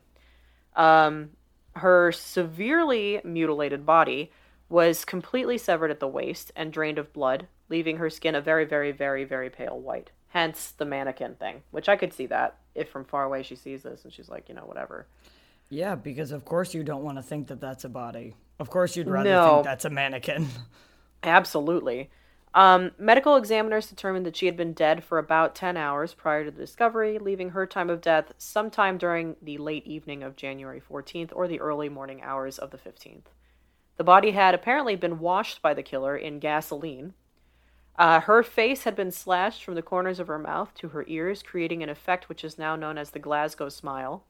Um, her severely mutilated body was completely severed at the waist and drained of blood, leaving her skin a very, very, very, very pale white. Hence the mannequin thing, which I could see that if from far away she sees this and she's like, you know, whatever. Yeah, because of course you don't want to think that that's a body. Of course you'd rather no. think that's a mannequin. Absolutely. Um, medical examiners determined that she had been dead for about 10 hours prior to the discovery, leaving her time of death sometime during the late evening of January 14th or the early morning hours of the 15th. The body had apparently been washed by the killer in gasoline, uh, her face had been slashed from the corners of her mouth to her ears, creating an effect which is now known as the Glasgow smile.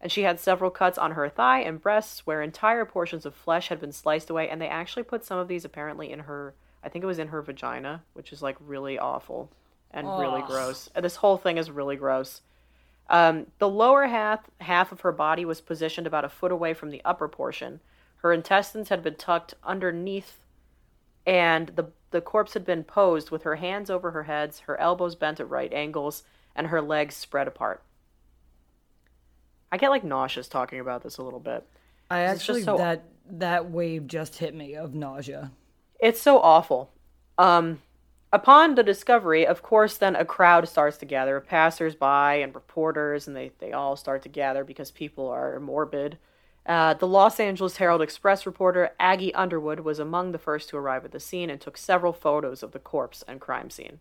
And she had several cuts on her thigh and breasts where entire portions of flesh had been sliced away, and they actually put some of these apparently in her, I think it was in her vagina, which is like really awful and Ugh. really gross. This whole thing is really gross. Um, the lower half half of her body was positioned about a foot away from the upper portion. Her intestines had been tucked underneath, and the the corpse had been posed with her hands over her heads, her elbows bent at right angles, and her legs spread apart. I get like nauseous talking about this a little bit. I actually so... that that wave just hit me of nausea. It's so awful. Um, upon the discovery, of course, then a crowd starts to gather, of passersby and reporters, and they, they all start to gather because people are morbid. Uh, the Los Angeles Herald Express reporter Aggie Underwood was among the first to arrive at the scene and took several photos of the corpse and crime scene.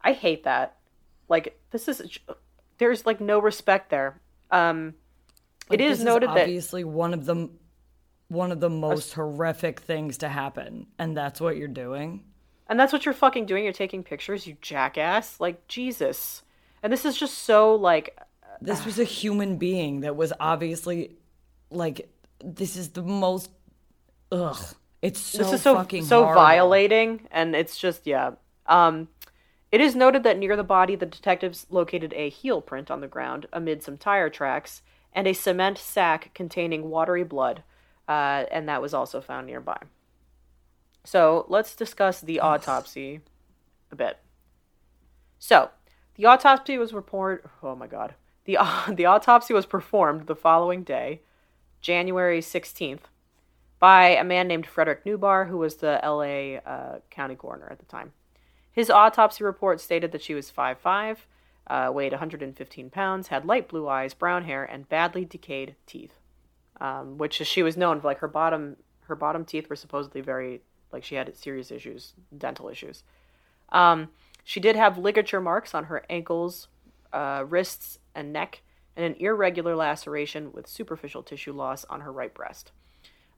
I hate that. Like this is there's like no respect there. Um, Like, it is noted that obviously one of the one of the most horrific things to happen, and that's what you're doing. And that's what you're fucking doing. You're taking pictures, you jackass. Like, Jesus. And this is just so, like, This was a human being that was obviously like this is the most ugh. It's so, this is so fucking so horrible. violating and it's just yeah um it is noted that near the body the detectives located a heel print on the ground amid some tire tracks and a cement sack containing watery blood uh, and that was also found nearby so let's discuss the autopsy a bit so the autopsy was report oh my god the, the autopsy was performed the following day january 16th by a man named Frederick Newbarr, who was the LA uh, county coroner at the time. His autopsy report stated that she was 5'5, uh, weighed 115 pounds, had light blue eyes, brown hair, and badly decayed teeth. Um, which she was known for, like her bottom her bottom teeth were supposedly very like she had serious issues, dental issues. Um, she did have ligature marks on her ankles, uh, wrists, and neck, and an irregular laceration with superficial tissue loss on her right breast.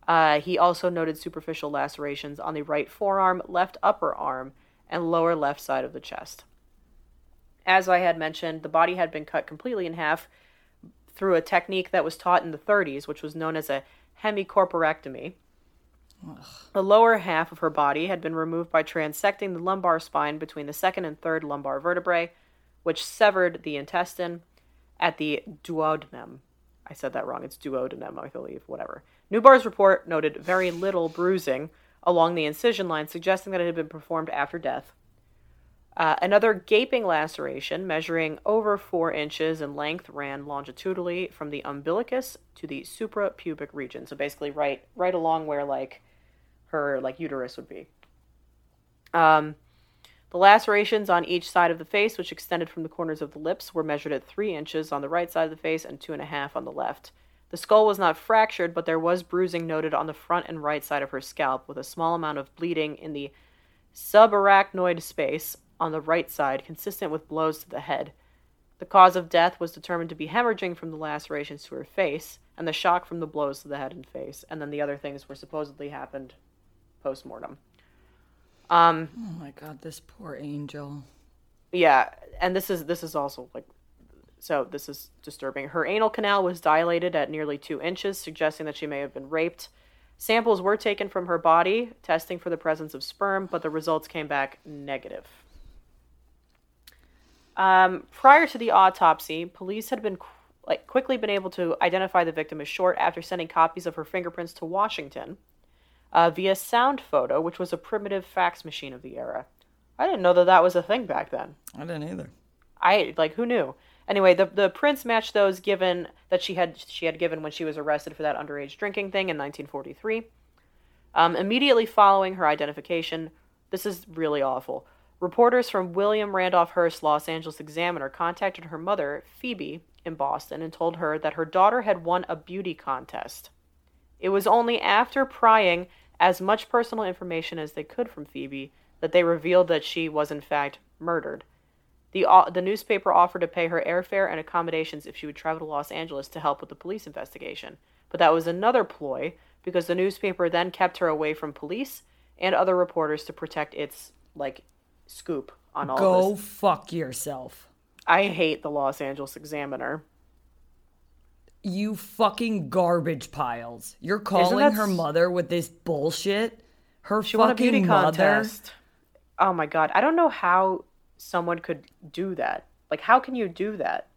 Uh, he also noted superficial lacerations on the right forearm, left upper arm, and lower left side of the chest. As I had mentioned, the body had been cut completely in half through a technique that was taught in the 30s, which was known as a hemicorporectomy. The lower half of her body had been removed by transecting the lumbar spine between the second and third lumbar vertebrae, which severed the intestine at the duodenum. I said that wrong. It's duodenum, I believe. Whatever. Newbarr's report noted very little bruising along the incision line, suggesting that it had been performed after death. Uh, another gaping laceration, measuring over four inches in length, ran longitudinally from the umbilicus to the suprapubic region. So basically, right, right along where like her like uterus would be. Um, the lacerations on each side of the face, which extended from the corners of the lips, were measured at three inches on the right side of the face and two and a half on the left. The skull was not fractured, but there was bruising noted on the front and right side of her scalp, with a small amount of bleeding in the subarachnoid space on the right side, consistent with blows to the head. The cause of death was determined to be hemorrhaging from the lacerations to her face, and the shock from the blows to the head and face, and then the other things were supposedly happened post mortem. Um, Oh my god, this poor angel. yeah, and this is this is also like so this is disturbing. Her anal canal was dilated at nearly two inches, suggesting that she may have been raped. Samples were taken from her body, testing for the presence of sperm, but the results came back negative. Um, prior to the autopsy, police had been qu- like quickly been able to identify the victim as Short after sending copies of her fingerprints to Washington uh, via Soundphoto, which was a primitive fax machine of the era. I didn't know that that was a thing back then. I didn't either. I like who knew. Anyway, the the prints matched those given that she had she had given when she was arrested for that underage drinking thing in 1943. Um, immediately following her identification, this is really awful. Reporters from William Randolph Hearst Los Angeles Examiner contacted her mother, Phoebe, in Boston and told her that her daughter had won a beauty contest. It was only after prying as much personal information as they could from Phoebe that they revealed that she was in fact murdered. The, uh, the newspaper offered to pay her airfare and accommodations if she would travel to Los Angeles to help with the police investigation. But that was another ploy because the newspaper then kept her away from police and other reporters to protect its like scoop on all Go this. fuck yourself. I hate the Los Angeles Examiner. You fucking garbage piles. You're calling her mother with this bullshit? Her She fucking beauty mother? contest. Oh my god, I don't know how someone could do that. Like, how can you do that?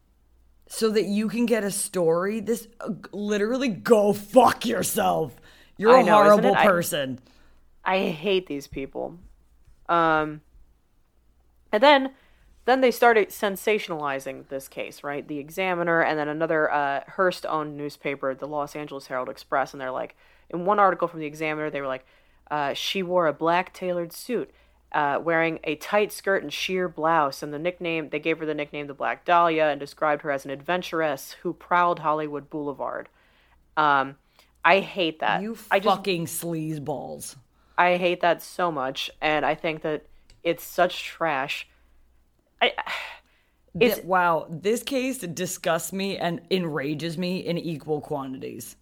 so that you can get a story. This uh, literally go fuck yourself. You're I a know, horrible it? I- person. I hate these people. Um, and then, then they started sensationalizing this case, right? The Examiner and then another uh, Hearst-owned newspaper, the Los Angeles Herald Express, and they're like, in one article from the Examiner, they were like, uh, she wore a black tailored suit, uh, wearing a tight skirt and sheer blouse, and the nickname they gave her the nickname the Black Dahlia, and described her as an adventuress who prowled Hollywood Boulevard. Um, I hate that. You I just fucking sleazeballs. I hate that so much, and I think that it's such trash. I, it's wow, this case disgusts me and enrages me in equal quantities.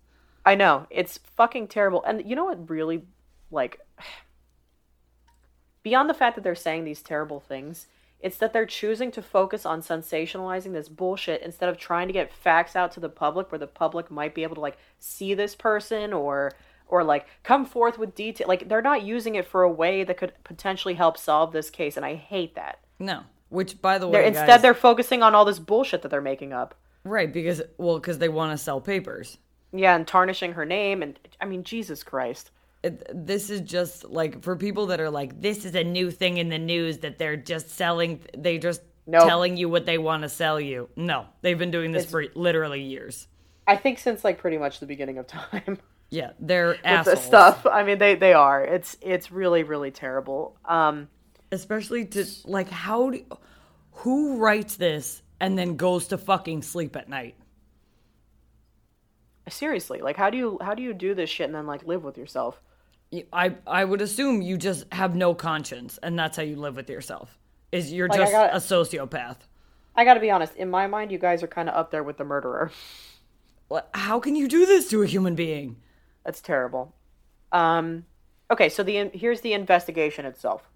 I know it's fucking terrible, and you know what really, like, beyond the fact that they're saying these terrible things, it's that they're choosing to focus on sensationalizing this bullshit instead of trying to get facts out to the public, where the public might be able to like see this person or or like come forth with detail. Like they're not using it for a way that could potentially help solve this case, and I hate that. No, which by the way, They're, instead, guys- they're focusing on all this bullshit that they're making up. right because well because they want to sell papers. Yeah, and tarnishing her name, and I mean, Jesus Christ. It, this is just like for people that are like this is a new thing in the news that they're just selling they just Nope. telling you what they want to sell you no they've been doing this for literally years I think since like pretty much the beginning of time. yeah they're assholes stuff. I mean, they they are. It's it's really really terrible. Um, especially to like how do, who writes this and then goes to fucking sleep at night seriously, like how do you how do you do this shit and then like live with yourself? I I would assume you just have no conscience and that's how you live with yourself. Is you're Like, just got- a sociopath. I got to be honest. In my mind, you guys are kind of up there with the murderer. How can you do this to a human being? That's terrible. Um, okay, so the here's the investigation itself.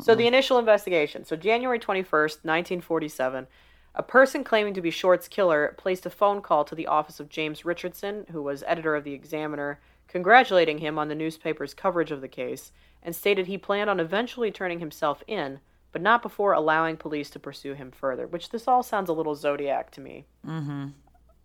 So the initial investigation. So January 21st, 1947, a person claiming to be Short's killer placed a phone call to the office of James Richardson, who was editor of the Examiner, congratulating him on the newspaper's coverage of the case and stated he planned on eventually turning himself in, but not before allowing police to pursue him further, which this all sounds a little Zodiac to me.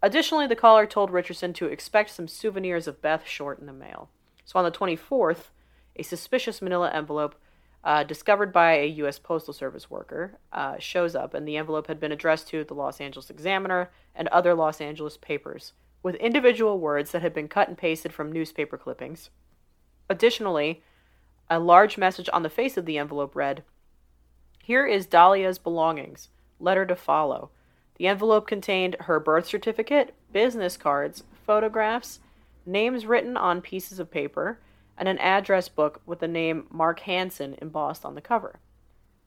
Additionally, the caller told Richardson to expect some souvenirs of Beth Short in the mail. So on the 24th, a suspicious manila envelope uh, discovered by a U.S. Postal Service worker uh, shows up, and the envelope had been addressed to the Los Angeles Examiner and other Los Angeles papers, with individual words that had been cut and pasted from newspaper clippings. Additionally, a large message on the face of the envelope read, Here is Dahlia's belongings. Letter to follow. The envelope contained her birth certificate, business cards, photographs, names written on pieces of paper, and an address book with the name Mark Hansen embossed on the cover.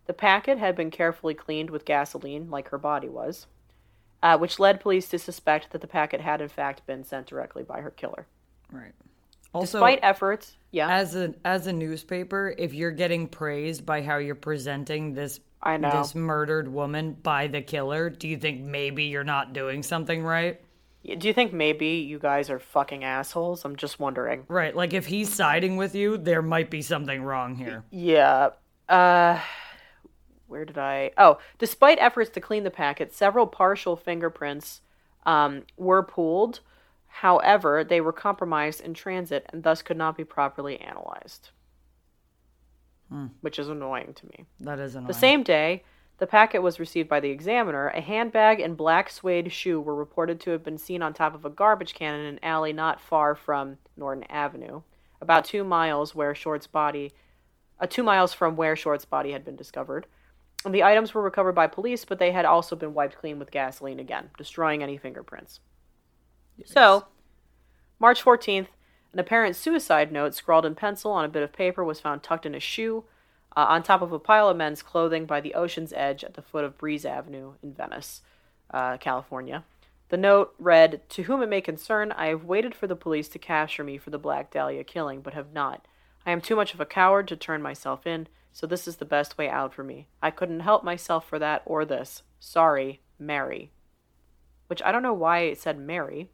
The packet had been carefully cleaned with gasoline, like her body was, uh, which led police to suspect that the packet had in fact been sent directly by her killer. Right. Also, Despite efforts, yeah, as a as a newspaper, if you're getting praised by how you're presenting this I know. this murdered woman by the killer, do you think maybe you're not doing something right? do you think maybe you guys are fucking assholes? I'm just wondering. Right, like if he's siding with you, there might be something wrong here. Yeah. Uh where did I Oh, despite efforts to clean the packet, several partial fingerprints um, were pooled. However, they were compromised in transit and thus could not be properly analyzed. Which is annoying to me. That is annoying. The same day, the packet was received by the examiner. A handbag and black suede shoe were reported to have been seen on top of a garbage can in an alley not far from Norton Avenue, about two miles where Short's body, uh, two miles from where Short's body had been discovered. And the items were recovered by police, but they had also been wiped clean with gasoline again, destroying any fingerprints. So, March 14th, an apparent suicide note scrawled in pencil on a bit of paper was found tucked in a shoe uh, on top of a pile of men's clothing by the ocean's edge at the foot of Breeze Avenue in Venice, uh, California. The note read, To whom it may concern, I have waited for the police to capture me for the Black Dahlia killing, but have not. I am too much of a coward to turn myself in, so this is the best way out for me. I couldn't help myself for that or this. Sorry, Mary. Which I don't know why it said Mary.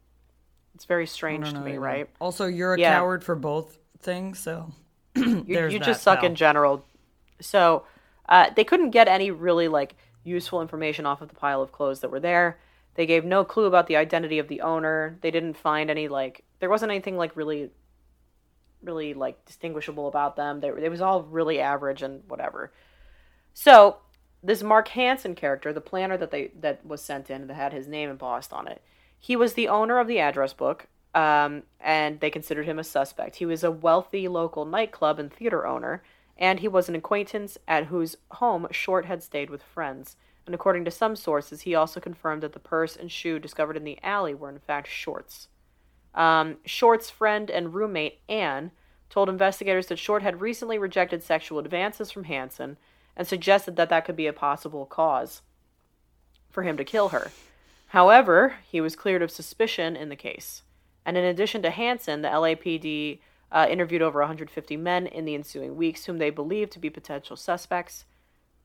It's very strange to me, right? Also, you're a Yeah. coward for both things, so you, you just suck in general. So uh, they couldn't get any really like useful information off of the pile of clothes that were there. They gave no clue about the identity of the owner. They didn't find any like there wasn't anything like really, really like distinguishable about them. They, it was all really average and whatever. So this Mark Hansen character, the planner that they that was sent in that had his name embossed on it, he was the owner of the address book, um, and they considered him a suspect. He was a wealthy local nightclub and theater owner, and he was an acquaintance at whose home Short had stayed with friends. And according to some sources, he also confirmed that the purse and shoe discovered in the alley were in fact Short's. Um, Short's friend and roommate, Anne, told investigators that Short had recently rejected sexual advances from Hansen and suggested that that could be a possible cause for him to kill her. However, he was cleared of suspicion in the case. And in addition to Hansen, the LAPD uh, interviewed over 150 men in the ensuing weeks whom they believed to be potential suspects.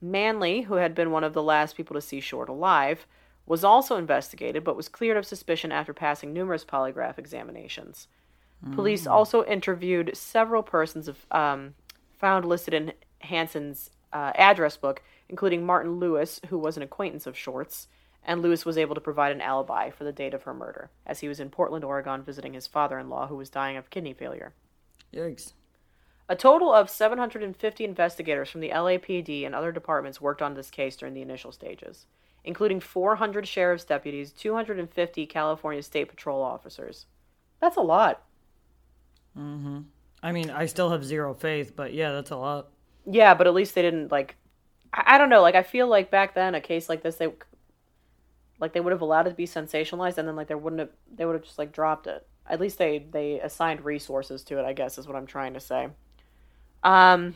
Manley, who had been one of the last people to see Short alive, was also investigated but was cleared of suspicion after passing numerous polygraph examinations. Mm. Police also interviewed several persons of, um, found listed in Hansen's uh, address book, including Martin Lewis, who was an acquaintance of Short's, and Lewis was able to provide an alibi for the date of her murder, as he was in Portland, Oregon, visiting his father in law, who was dying of kidney failure. Yikes. A total of 750 investigators from the LAPD and other departments worked on this case during the initial stages, including 400 sheriff's deputies, 250 California State Patrol officers. That's a lot. Mm-hmm. I mean, I still have zero faith, but yeah, that's a lot. Yeah, but at least they didn't like. I, I don't know. Like, I feel like back then, a case like this, they like they would have allowed it to be sensationalized, and then like they wouldn't have. They would have just like dropped it. At least they they assigned resources to it. I guess is what I'm trying to say. Um,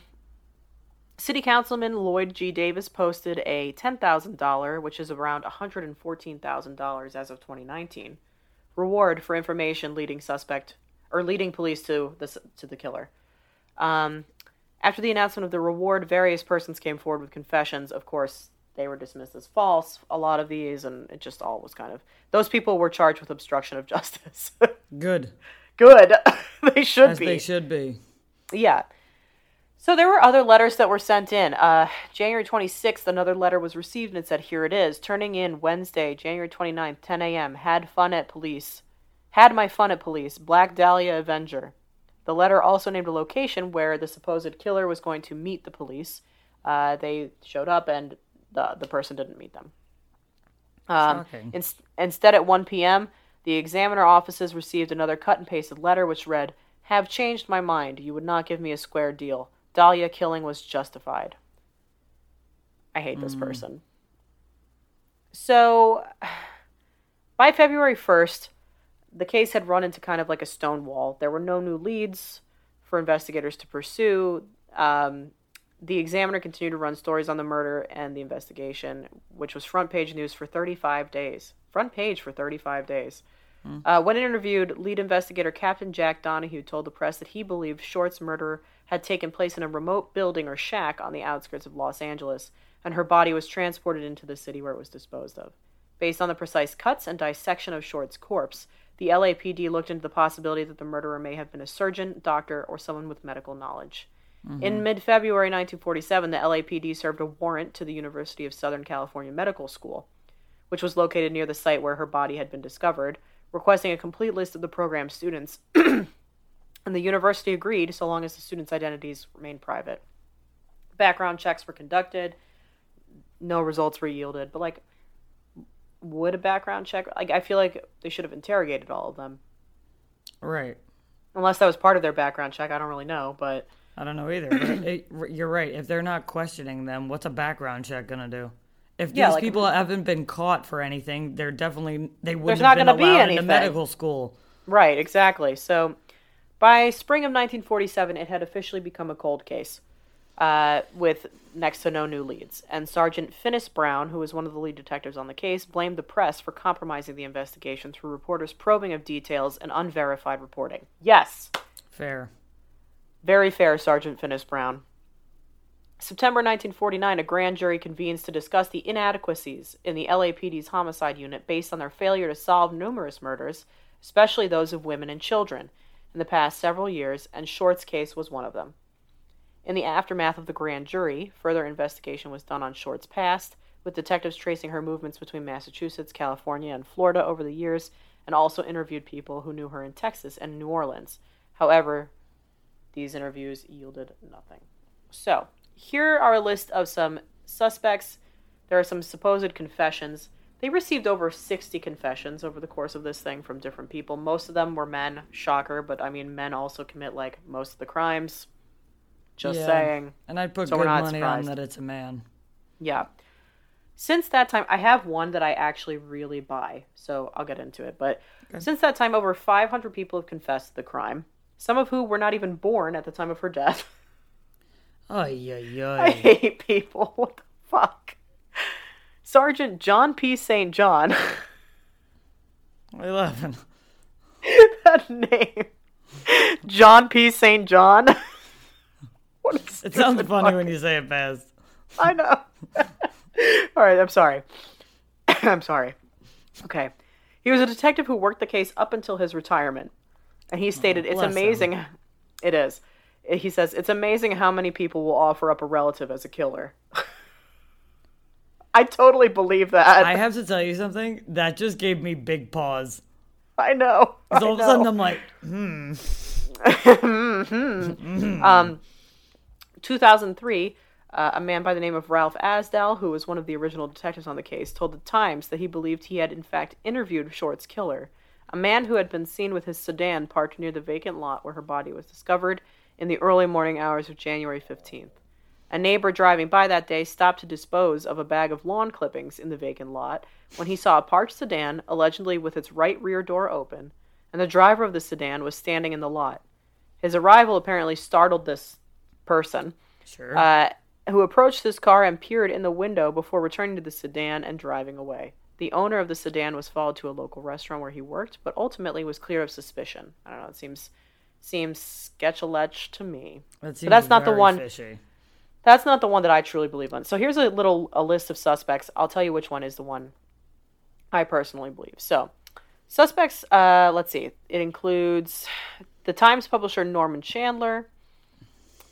City Councilman Lloyd G. Davis posted a $10,000, which is around $114,000 as of 2019, reward for information leading suspect or leading police to the to the killer. Um, after the announcement of the reward, various persons came forward with confessions. Of course, they were dismissed as false. A lot of these, and it just all was kind of those people were charged with obstruction of justice. Good. Good. they should As be. They should be. Yeah. So there were other letters that were sent in. Uh, January 26th, another letter was received and it said, Here it is. Turning in Wednesday, January 29th, 10 a.m. Had fun at police. Had my fun at police. Black Dahlia Avenger. The letter also named a location where the supposed killer was going to meet the police. Uh, they showed up and the, the person didn't meet them. Um, in, instead, at 1 p.m., the examiner offices received another cut and pasted letter which read, Have changed my mind. You would not give me a square deal. Dahlia killing was justified. I hate this mm. person. So, by February 1st, the case had run into kind of like a stone wall. There were no new leads for investigators to pursue. Um, the Examiner continued to run stories on the murder and the investigation, which was front page news for 35 days. Front page for 35 days. Mm. Uh, when interviewed, lead investigator Captain Jack Donahoe told the press that he believed Short's murder had taken place in a remote building or shack on the outskirts of Los Angeles, and her body was transported into the city where it was disposed of. Based on the precise cuts and dissection of Short's corpse, the LAPD looked into the possibility that the murderer may have been a surgeon, doctor, or someone with medical knowledge. Mm-hmm. In mid February 1947, the LAPD served a warrant to the University of Southern California Medical School, which was located near the site where her body had been discovered, requesting a complete list of the program's students. and the university agreed so long as the students' identities remained private. Background checks were conducted, no results were yielded, but like, would a background check? Like, I feel like they should have interrogated all of them. Right. Unless that was part of their background check, I don't really know, but I don't know either. it, you're right. If they're not questioning them, what's a background check gonna do? If these yeah, like, people haven't been caught for anything, they're definitely they wouldn't have been allowed into medical school. Right. Exactly. So, by spring of 1947, it had officially become a cold case, uh, with next to no new leads. And Sergeant Finis Brown, who was one of the lead detectives on the case, blamed the press for compromising the investigation through reporters' probing of details and unverified reporting. Yes. Fair. Very fair, Sergeant Finis Brown. September 1949, a grand jury convenes to discuss the inadequacies in the LAPD's homicide unit based on their failure to solve numerous murders, especially those of women and children, in the past several years, and Short's case was one of them. In the aftermath of the grand jury, further investigation was done on Short's past, with detectives tracing her movements between Massachusetts, California, and Florida over the years, and also interviewed people who knew her in Texas and New Orleans. However, these interviews yielded nothing. So, here are a list of some suspects. There are some supposed confessions They received over 60 confessions over the course of this thing from different people. Most of them were men, shocker, but I mean, men also commit like most of the crimes. Just Yeah. saying. And I'd put So good money on that it's a man. Yeah. Since that time, I have one that I actually really buy, so I'll get into it. But since that time, over 500 people have confessed the crime, some of who were not even born at the time of her death. Ay, ay, I hate people. What the fuck? Sergeant John P. St. John. 11. that name. John P. St. John. what a It sounds funny fuck- when you say it fast. I know. All right, I'm sorry. I'm sorry. Okay. He was a detective who worked the case up until his retirement. And he stated, It's bless him. amazing. It is. He says, It's amazing how many people will offer up a relative as a killer. I totally believe that. I have to tell you something. That just gave me big pause. know. I So all of a know. sudden I'm like, hmm. mm-hmm. um, 2003, uh, a man by the name of Ralph Asdel, who was one of the original detectives on the case, told the Times that he believed he had in fact interviewed Short's killer, a man who had been seen with his sedan parked near the vacant lot where her body was discovered in the early morning hours of January 15th. A neighbor driving by that day stopped to dispose of a bag of lawn clippings in the vacant lot when he saw a parked sedan, allegedly with its right rear door open, and the driver of the sedan was standing in the lot. His arrival apparently startled this person, sure. uh, who approached this car and peered in the window before returning to the sedan and driving away. The owner of the sedan was followed to a local restaurant where he worked, but ultimately was clear of suspicion. I don't know. It seems seems sketch-a-letch to me. that seems that's not the one- Fishy. That's not the one that I truly believe in. So here's a little a list of suspects. I'll tell you which one is the one I personally believe. So suspects, uh, let's see. It includes the Times publisher Norman Chandler,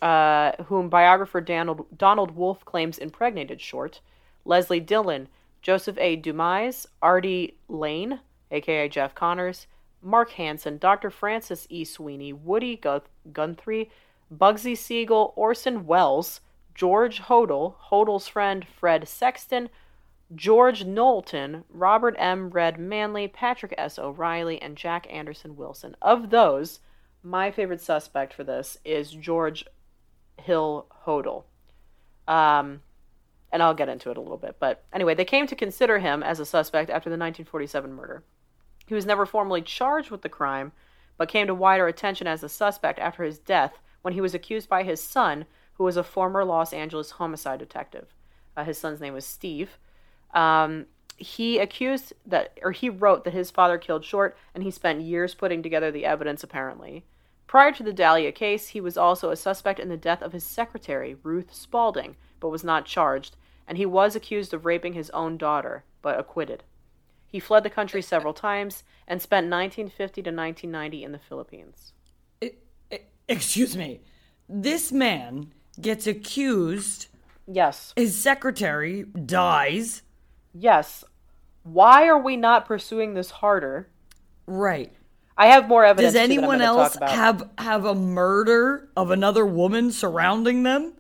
uh, whom biographer Donald, Donald Wolfe claims impregnated Short, Leslie Dillon, Joseph A. Dumas, Artie Lane, aka Jeff Connors, Mark Hansen, Dr. Francis E. Sweeney, Woody Guth- Guthrie, Bugsy Siegel, Orson Welles, George Hodel, Hodel's friend Fred Sexton, George Knowlton, Robert M. Red Manley, Patrick S. O'Reilly, and Jack Anderson Wilson. Of those, my favorite suspect for this is George Hill Hodel. Um, and I'll get into it a little bit. But anyway, they came to consider him as a suspect after the 1947 murder. He was never formally charged with the crime, but came to wider attention as a suspect after his death when he was accused by his son, who was a former Los Angeles homicide detective. Uh, his son's name was Steve. Um, he accused that, or he wrote that his father killed Short, and he spent years putting together the evidence, apparently. Prior to the Dahlia case, he was also a suspect in the death of his secretary, Ruth Spalding, but was not charged, and he was accused of raping his own daughter, but acquitted. He fled the country several times and spent 1950 to 1990 in the Philippines. Excuse me. This man gets accused. Yes, His secretary dies. yes. Why are we not pursuing this harder? Right. I have more evidence. Does too, that I'm anyone else have have a murder of another woman surrounding them?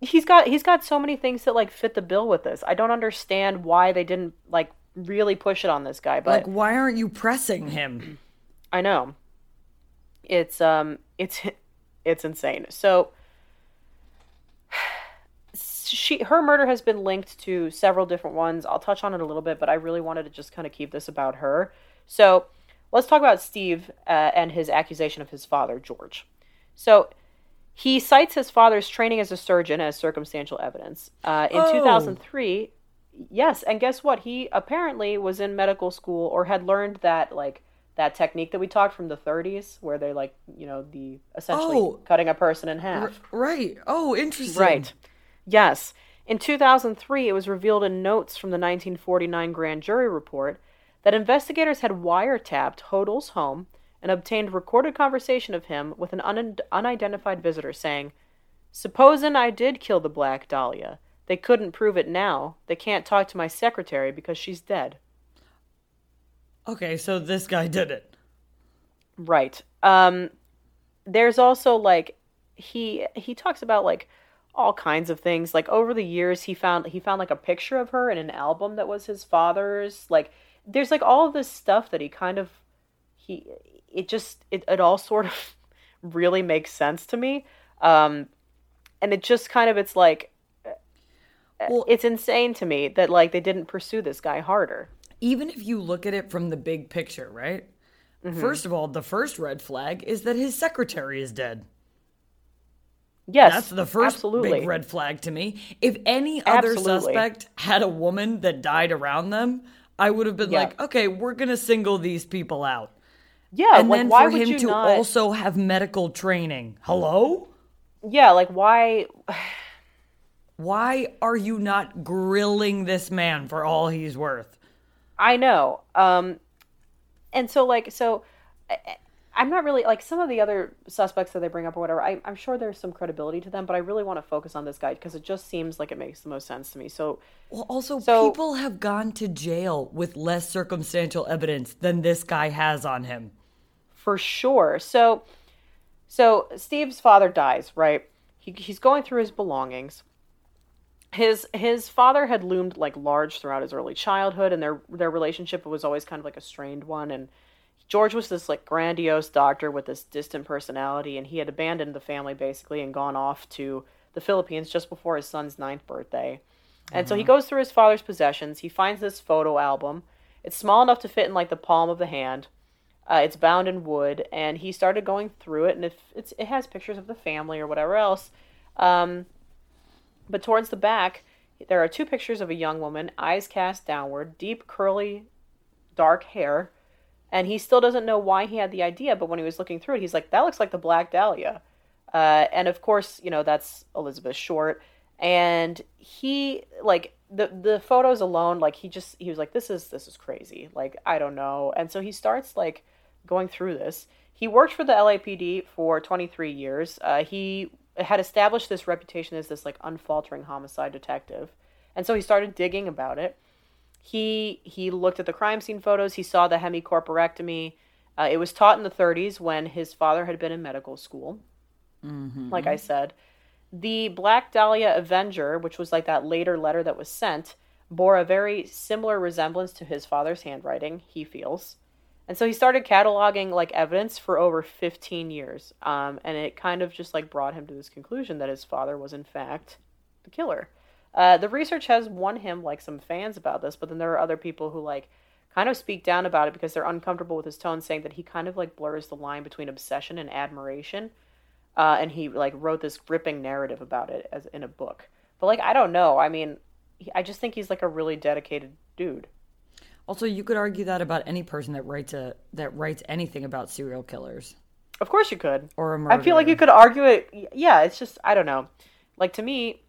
He's got he's got so many things that like fit the bill with this. I don't understand why they didn't like really push it on this guy, but Like, why aren't you pressing him? I know. It's um it's it's insane. So she her murder has been linked to several different ones. I'll touch on it a little bit, but I really wanted to just kind of keep this about her. So, let's talk about Steve uh, and his accusation of his father, George. So, he cites his father's training as a surgeon as circumstantial evidence. Uh, in Oh. 2003, yes, and guess what? He apparently was in medical school or had learned that like that technique that we talked from the 30s, where they like you know the essentially Oh. cutting a person in half. Right. Oh, interesting. Right. Yes. In 2003, it was revealed in notes from the 1949 grand jury report that investigators had wiretapped Hodel's home and obtained recorded conversation of him with an un- unidentified visitor saying, Supposin' I did kill the Black Dahlia. They couldn't prove it now. They can't talk to my secretary because she's dead. Okay, so this guy did it. Right. Um there's also like he he talks about like all kinds of things. Like over the years, he found he found like a picture of her in an album that was his father's. Like there's like all this stuff that he kind of he it just it, it all sort of really makes sense to me. Um, and it just kind of it's like well, it's insane to me that like they didn't pursue this guy harder. Even if you look at it from the big picture, right? Mm-hmm. First of all, the first red flag is that his secretary is dead. Yes. That's the first absolutely. big red flag to me. If any other absolutely. suspect had a woman that died around them, I would have been yeah. like, okay, we're going to single these people out. Yeah, and like, then for him to not... also have medical training. Hello? Yeah, like why why are you not grilling this man for all he's worth? I know. Um and so like so I'm not really like some of the other suspects that they bring up or whatever. I, am sure there's some credibility to them, but I really want to focus on this guy because it just seems like it makes the most sense to me. So, well, also so, people have gone to jail with less circumstantial evidence than this guy has on him, for sure. So, so Steve's father dies, right? He, he's going through his belongings. His his father had loomed like large throughout his early childhood, and their their relationship was always kind of like a strained one, and George was this like grandiose doctor with this distant personality, and he had abandoned the family basically and gone off to the Philippines just before his son's ninth birthday. And so he uh-huh. goes through his father's possessions. He finds this photo album. It's small enough to fit in like the palm of the hand. Uh, it's bound in wood, and he started going through it, and if it's, it has pictures of the family or whatever else. Um, but towards the back, there are two pictures of a young woman, eyes cast downward, deep curly, dark hair, and he still doesn't know why he had the idea. But when he was looking through it, he's like, "That looks like the Black Dahlia," uh, and of course, you know that's Elizabeth Short. And he like the the photos alone, like he just he was like, "This is this is crazy." Like I don't know, and so he starts like going through this. He worked for the LAPD for 23 years. Uh, he had established this reputation as this like unfaltering homicide detective, and so he started digging about it he he looked at the crime scene photos. He saw the hemicorporectomy. Uh, it was taught in the 30s when his father had been in medical school. Mm-hmm. Like I said, the Black Dahlia Avenger, which was like that later letter that was sent, bore a very similar resemblance to his father's handwriting. He feels. And so he started cataloging like evidence for over 15 years. Um, and it kind of just like brought him to this conclusion that his father was in fact the killer. Uh, the research has won him like some fans about this, but then there are other people who like kind of speak down about it because they're uncomfortable with his tone, saying that he kind of like blurs the line between obsession and admiration. Uh, and he like wrote this gripping narrative about it as in a book. But like I don't know. I mean, he, I just think he's like a really dedicated dude. Also, you could argue that about any person that writes a that writes anything about serial killers. Of course, you could. Or a murderer. I feel like you could argue it. Yeah, it's just I don't know. Like to me,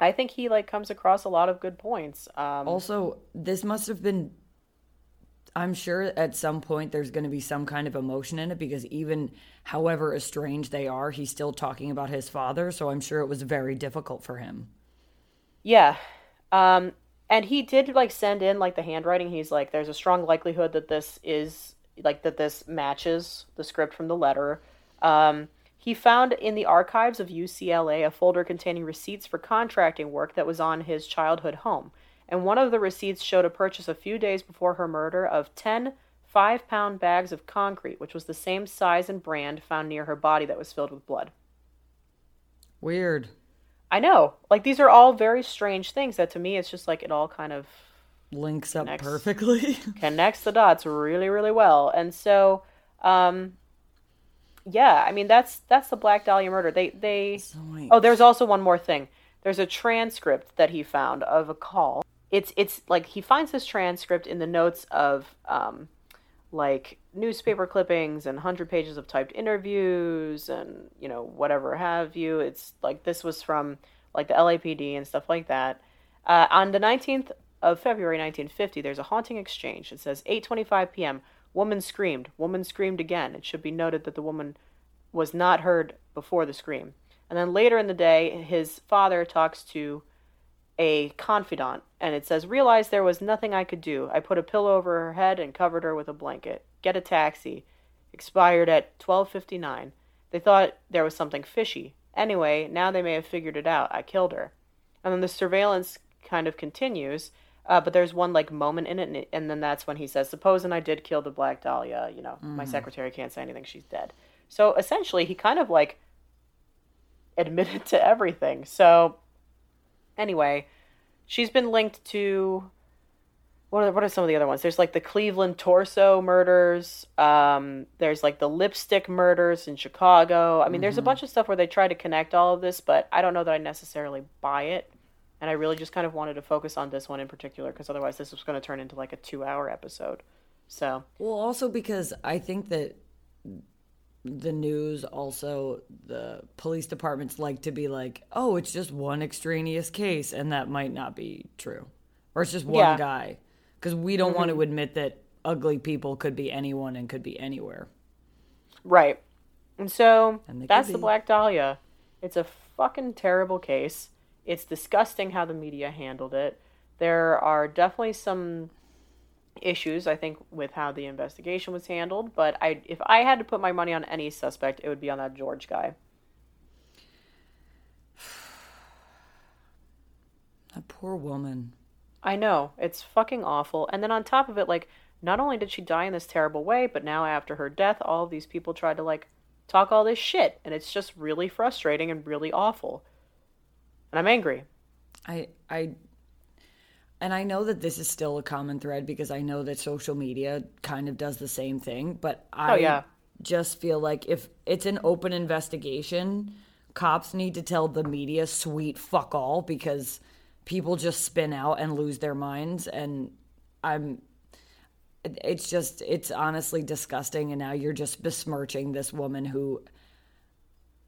I think he like comes across a lot of good points. Um, also, this must have been. I'm sure at some point there's going to be some kind of emotion in it because even however estranged they are, he's still talking about his father. So I'm sure it was very difficult for him. Yeah. Um, and he did like send in like the handwriting. He's like, there's a strong likelihood that this is like that this matches the script from the letter. Um, he found in the archives of UCLA a folder containing receipts for contracting work that was on his childhood home, and one of the receipts showed a purchase a few days before her murder of ten five pound bags of concrete, which was the same size and brand found near her body that was filled with blood. Weird. I know. Like, these are all very strange things that to me it's just like it all kind of links up connects, perfectly, connects the dots really, really well. And so, um, yeah, I mean that's that's the Black Dahlia murder. They they Oh, there's also one more thing. There's a transcript that he found of a call. It's it's like he finds this transcript in the notes of um like newspaper clippings and 100 pages of typed interviews and you know whatever have you. It's like this was from like the LAPD and stuff like that. Uh, on the 19th of February 1950, there's a haunting exchange. It says 8:25 p.m. Woman screamed. Woman screamed again. It should be noted that the woman was not heard before the scream. And then later in the day, his father talks to a confidant, and it says, Realize there was nothing I could do. I put a pillow over her head and covered her with a blanket. Get a taxi. Expired at 12:59. They thought there was something fishy. Anyway, now they may have figured it out. I killed her. And then the surveillance kind of continues. Uh, but there's one like moment in it, and, it, and then that's when he says, "Supposing I did kill the Black Dahlia, you know, mm-hmm. my secretary can't say anything. She's dead." So essentially, he kind of like admitted to everything. So anyway, she's been linked to what are, what are some of the other ones? There's like the Cleveland torso murders. Um, there's like the lipstick murders in Chicago. I mean, mm-hmm. there's a mm-hmm. bunch of stuff where they try to connect all of this, but I don't know that I necessarily buy it. And I really just kind of wanted to focus on this one in particular because otherwise this was going to turn into like a two hour episode. So. Well, also because I think that the news also the police departments like to be like oh it's just one extraneous case and that might not be true or it's just one yeah. guy because we don't mm-hmm. want to mm-hmm. admit that ugly people could be anyone and could be anywhere right and so and that's the black dahlia it's a fucking terrible case it's disgusting how the media handled it there are definitely some issues, I think, with how the investigation was handled. But I, if I had to put my money on any suspect, it would be on that George guy. That poor woman. I know it's fucking awful. And then on top of it, like, not only did she die in this terrible way, but now after her death, all of these people tried to like talk all this shit, and it's just really frustrating and really awful. And I'm angry. I I and I know that this is still a common thread because I know that social media kind of does the same thing, but oh, I oh, yeah. just feel like if it's an open investigation, cops need to tell the media sweet fuck all because people just spin out and lose their minds and I'm it's just it's honestly disgusting and now you're just besmirching this woman who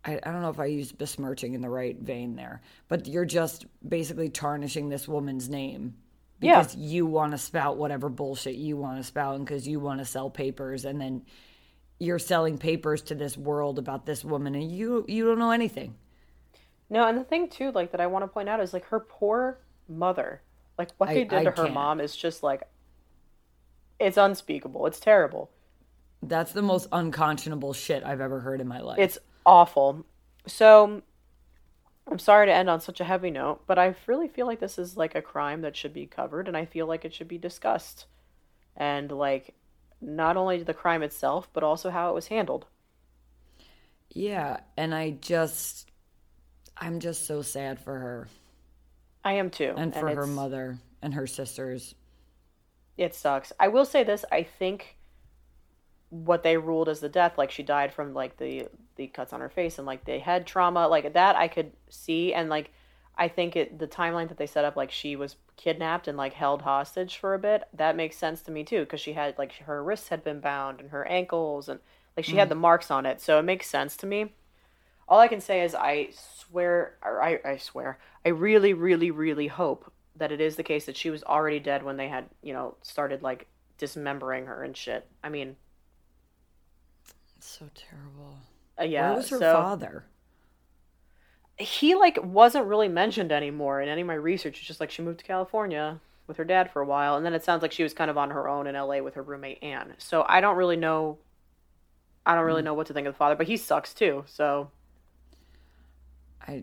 I, I don't know if I use besmirching in the right vein there, but you're just basically tarnishing this woman's name because yeah. you want to spout whatever bullshit you want to spout and because you want to sell papers and then you're selling papers to this world about this woman and you you don't know anything no and the thing too like that i want to point out is like her poor mother like what they I, did to I her can't. mom is just like it's unspeakable it's terrible that's the most unconscionable shit i've ever heard in my life it's awful so I'm sorry to end on such a heavy note, but I really feel like this is like a crime that should be covered and I feel like it should be discussed. And like not only the crime itself, but also how it was handled. Yeah, and I just I'm just so sad for her. I am too. And for and her mother and her sisters. It sucks. I will say this, I think what they ruled as the death like she died from like the the cuts on her face and like the head trauma like that i could see and like i think it the timeline that they set up like she was kidnapped and like held hostage for a bit that makes sense to me too because she had like her wrists had been bound and her ankles and like she mm. had the marks on it so it makes sense to me all i can say is i swear or I, I swear i really really really hope that it is the case that she was already dead when they had you know started like dismembering her and shit i mean it's so terrible. Uh, yeah. Where was her so, father? He like wasn't really mentioned anymore in any of my research. It's just like she moved to California with her dad for a while, and then it sounds like she was kind of on her own in LA with her roommate Anne. So I don't really know. I don't really mm. know what to think of the father, but he sucks too. So. I.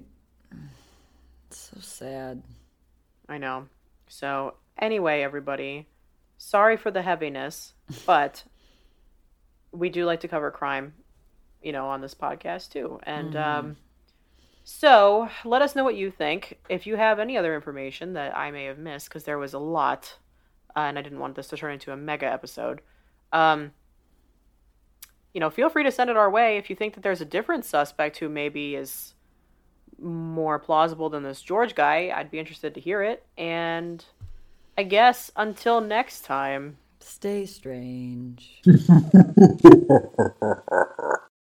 It's so sad. I know. So anyway, everybody, sorry for the heaviness, but we do like to cover crime, you know, on this podcast too. And mm. um, so let us know what you think. If you have any other information that I may have missed, because there was a lot, uh, and I didn't want this to turn into a mega episode. Um, you know, feel free to send it our way if you think that there's a different suspect who maybe is more plausible than this George guy. I'd be interested to hear it. And I guess until next time. Stay strange.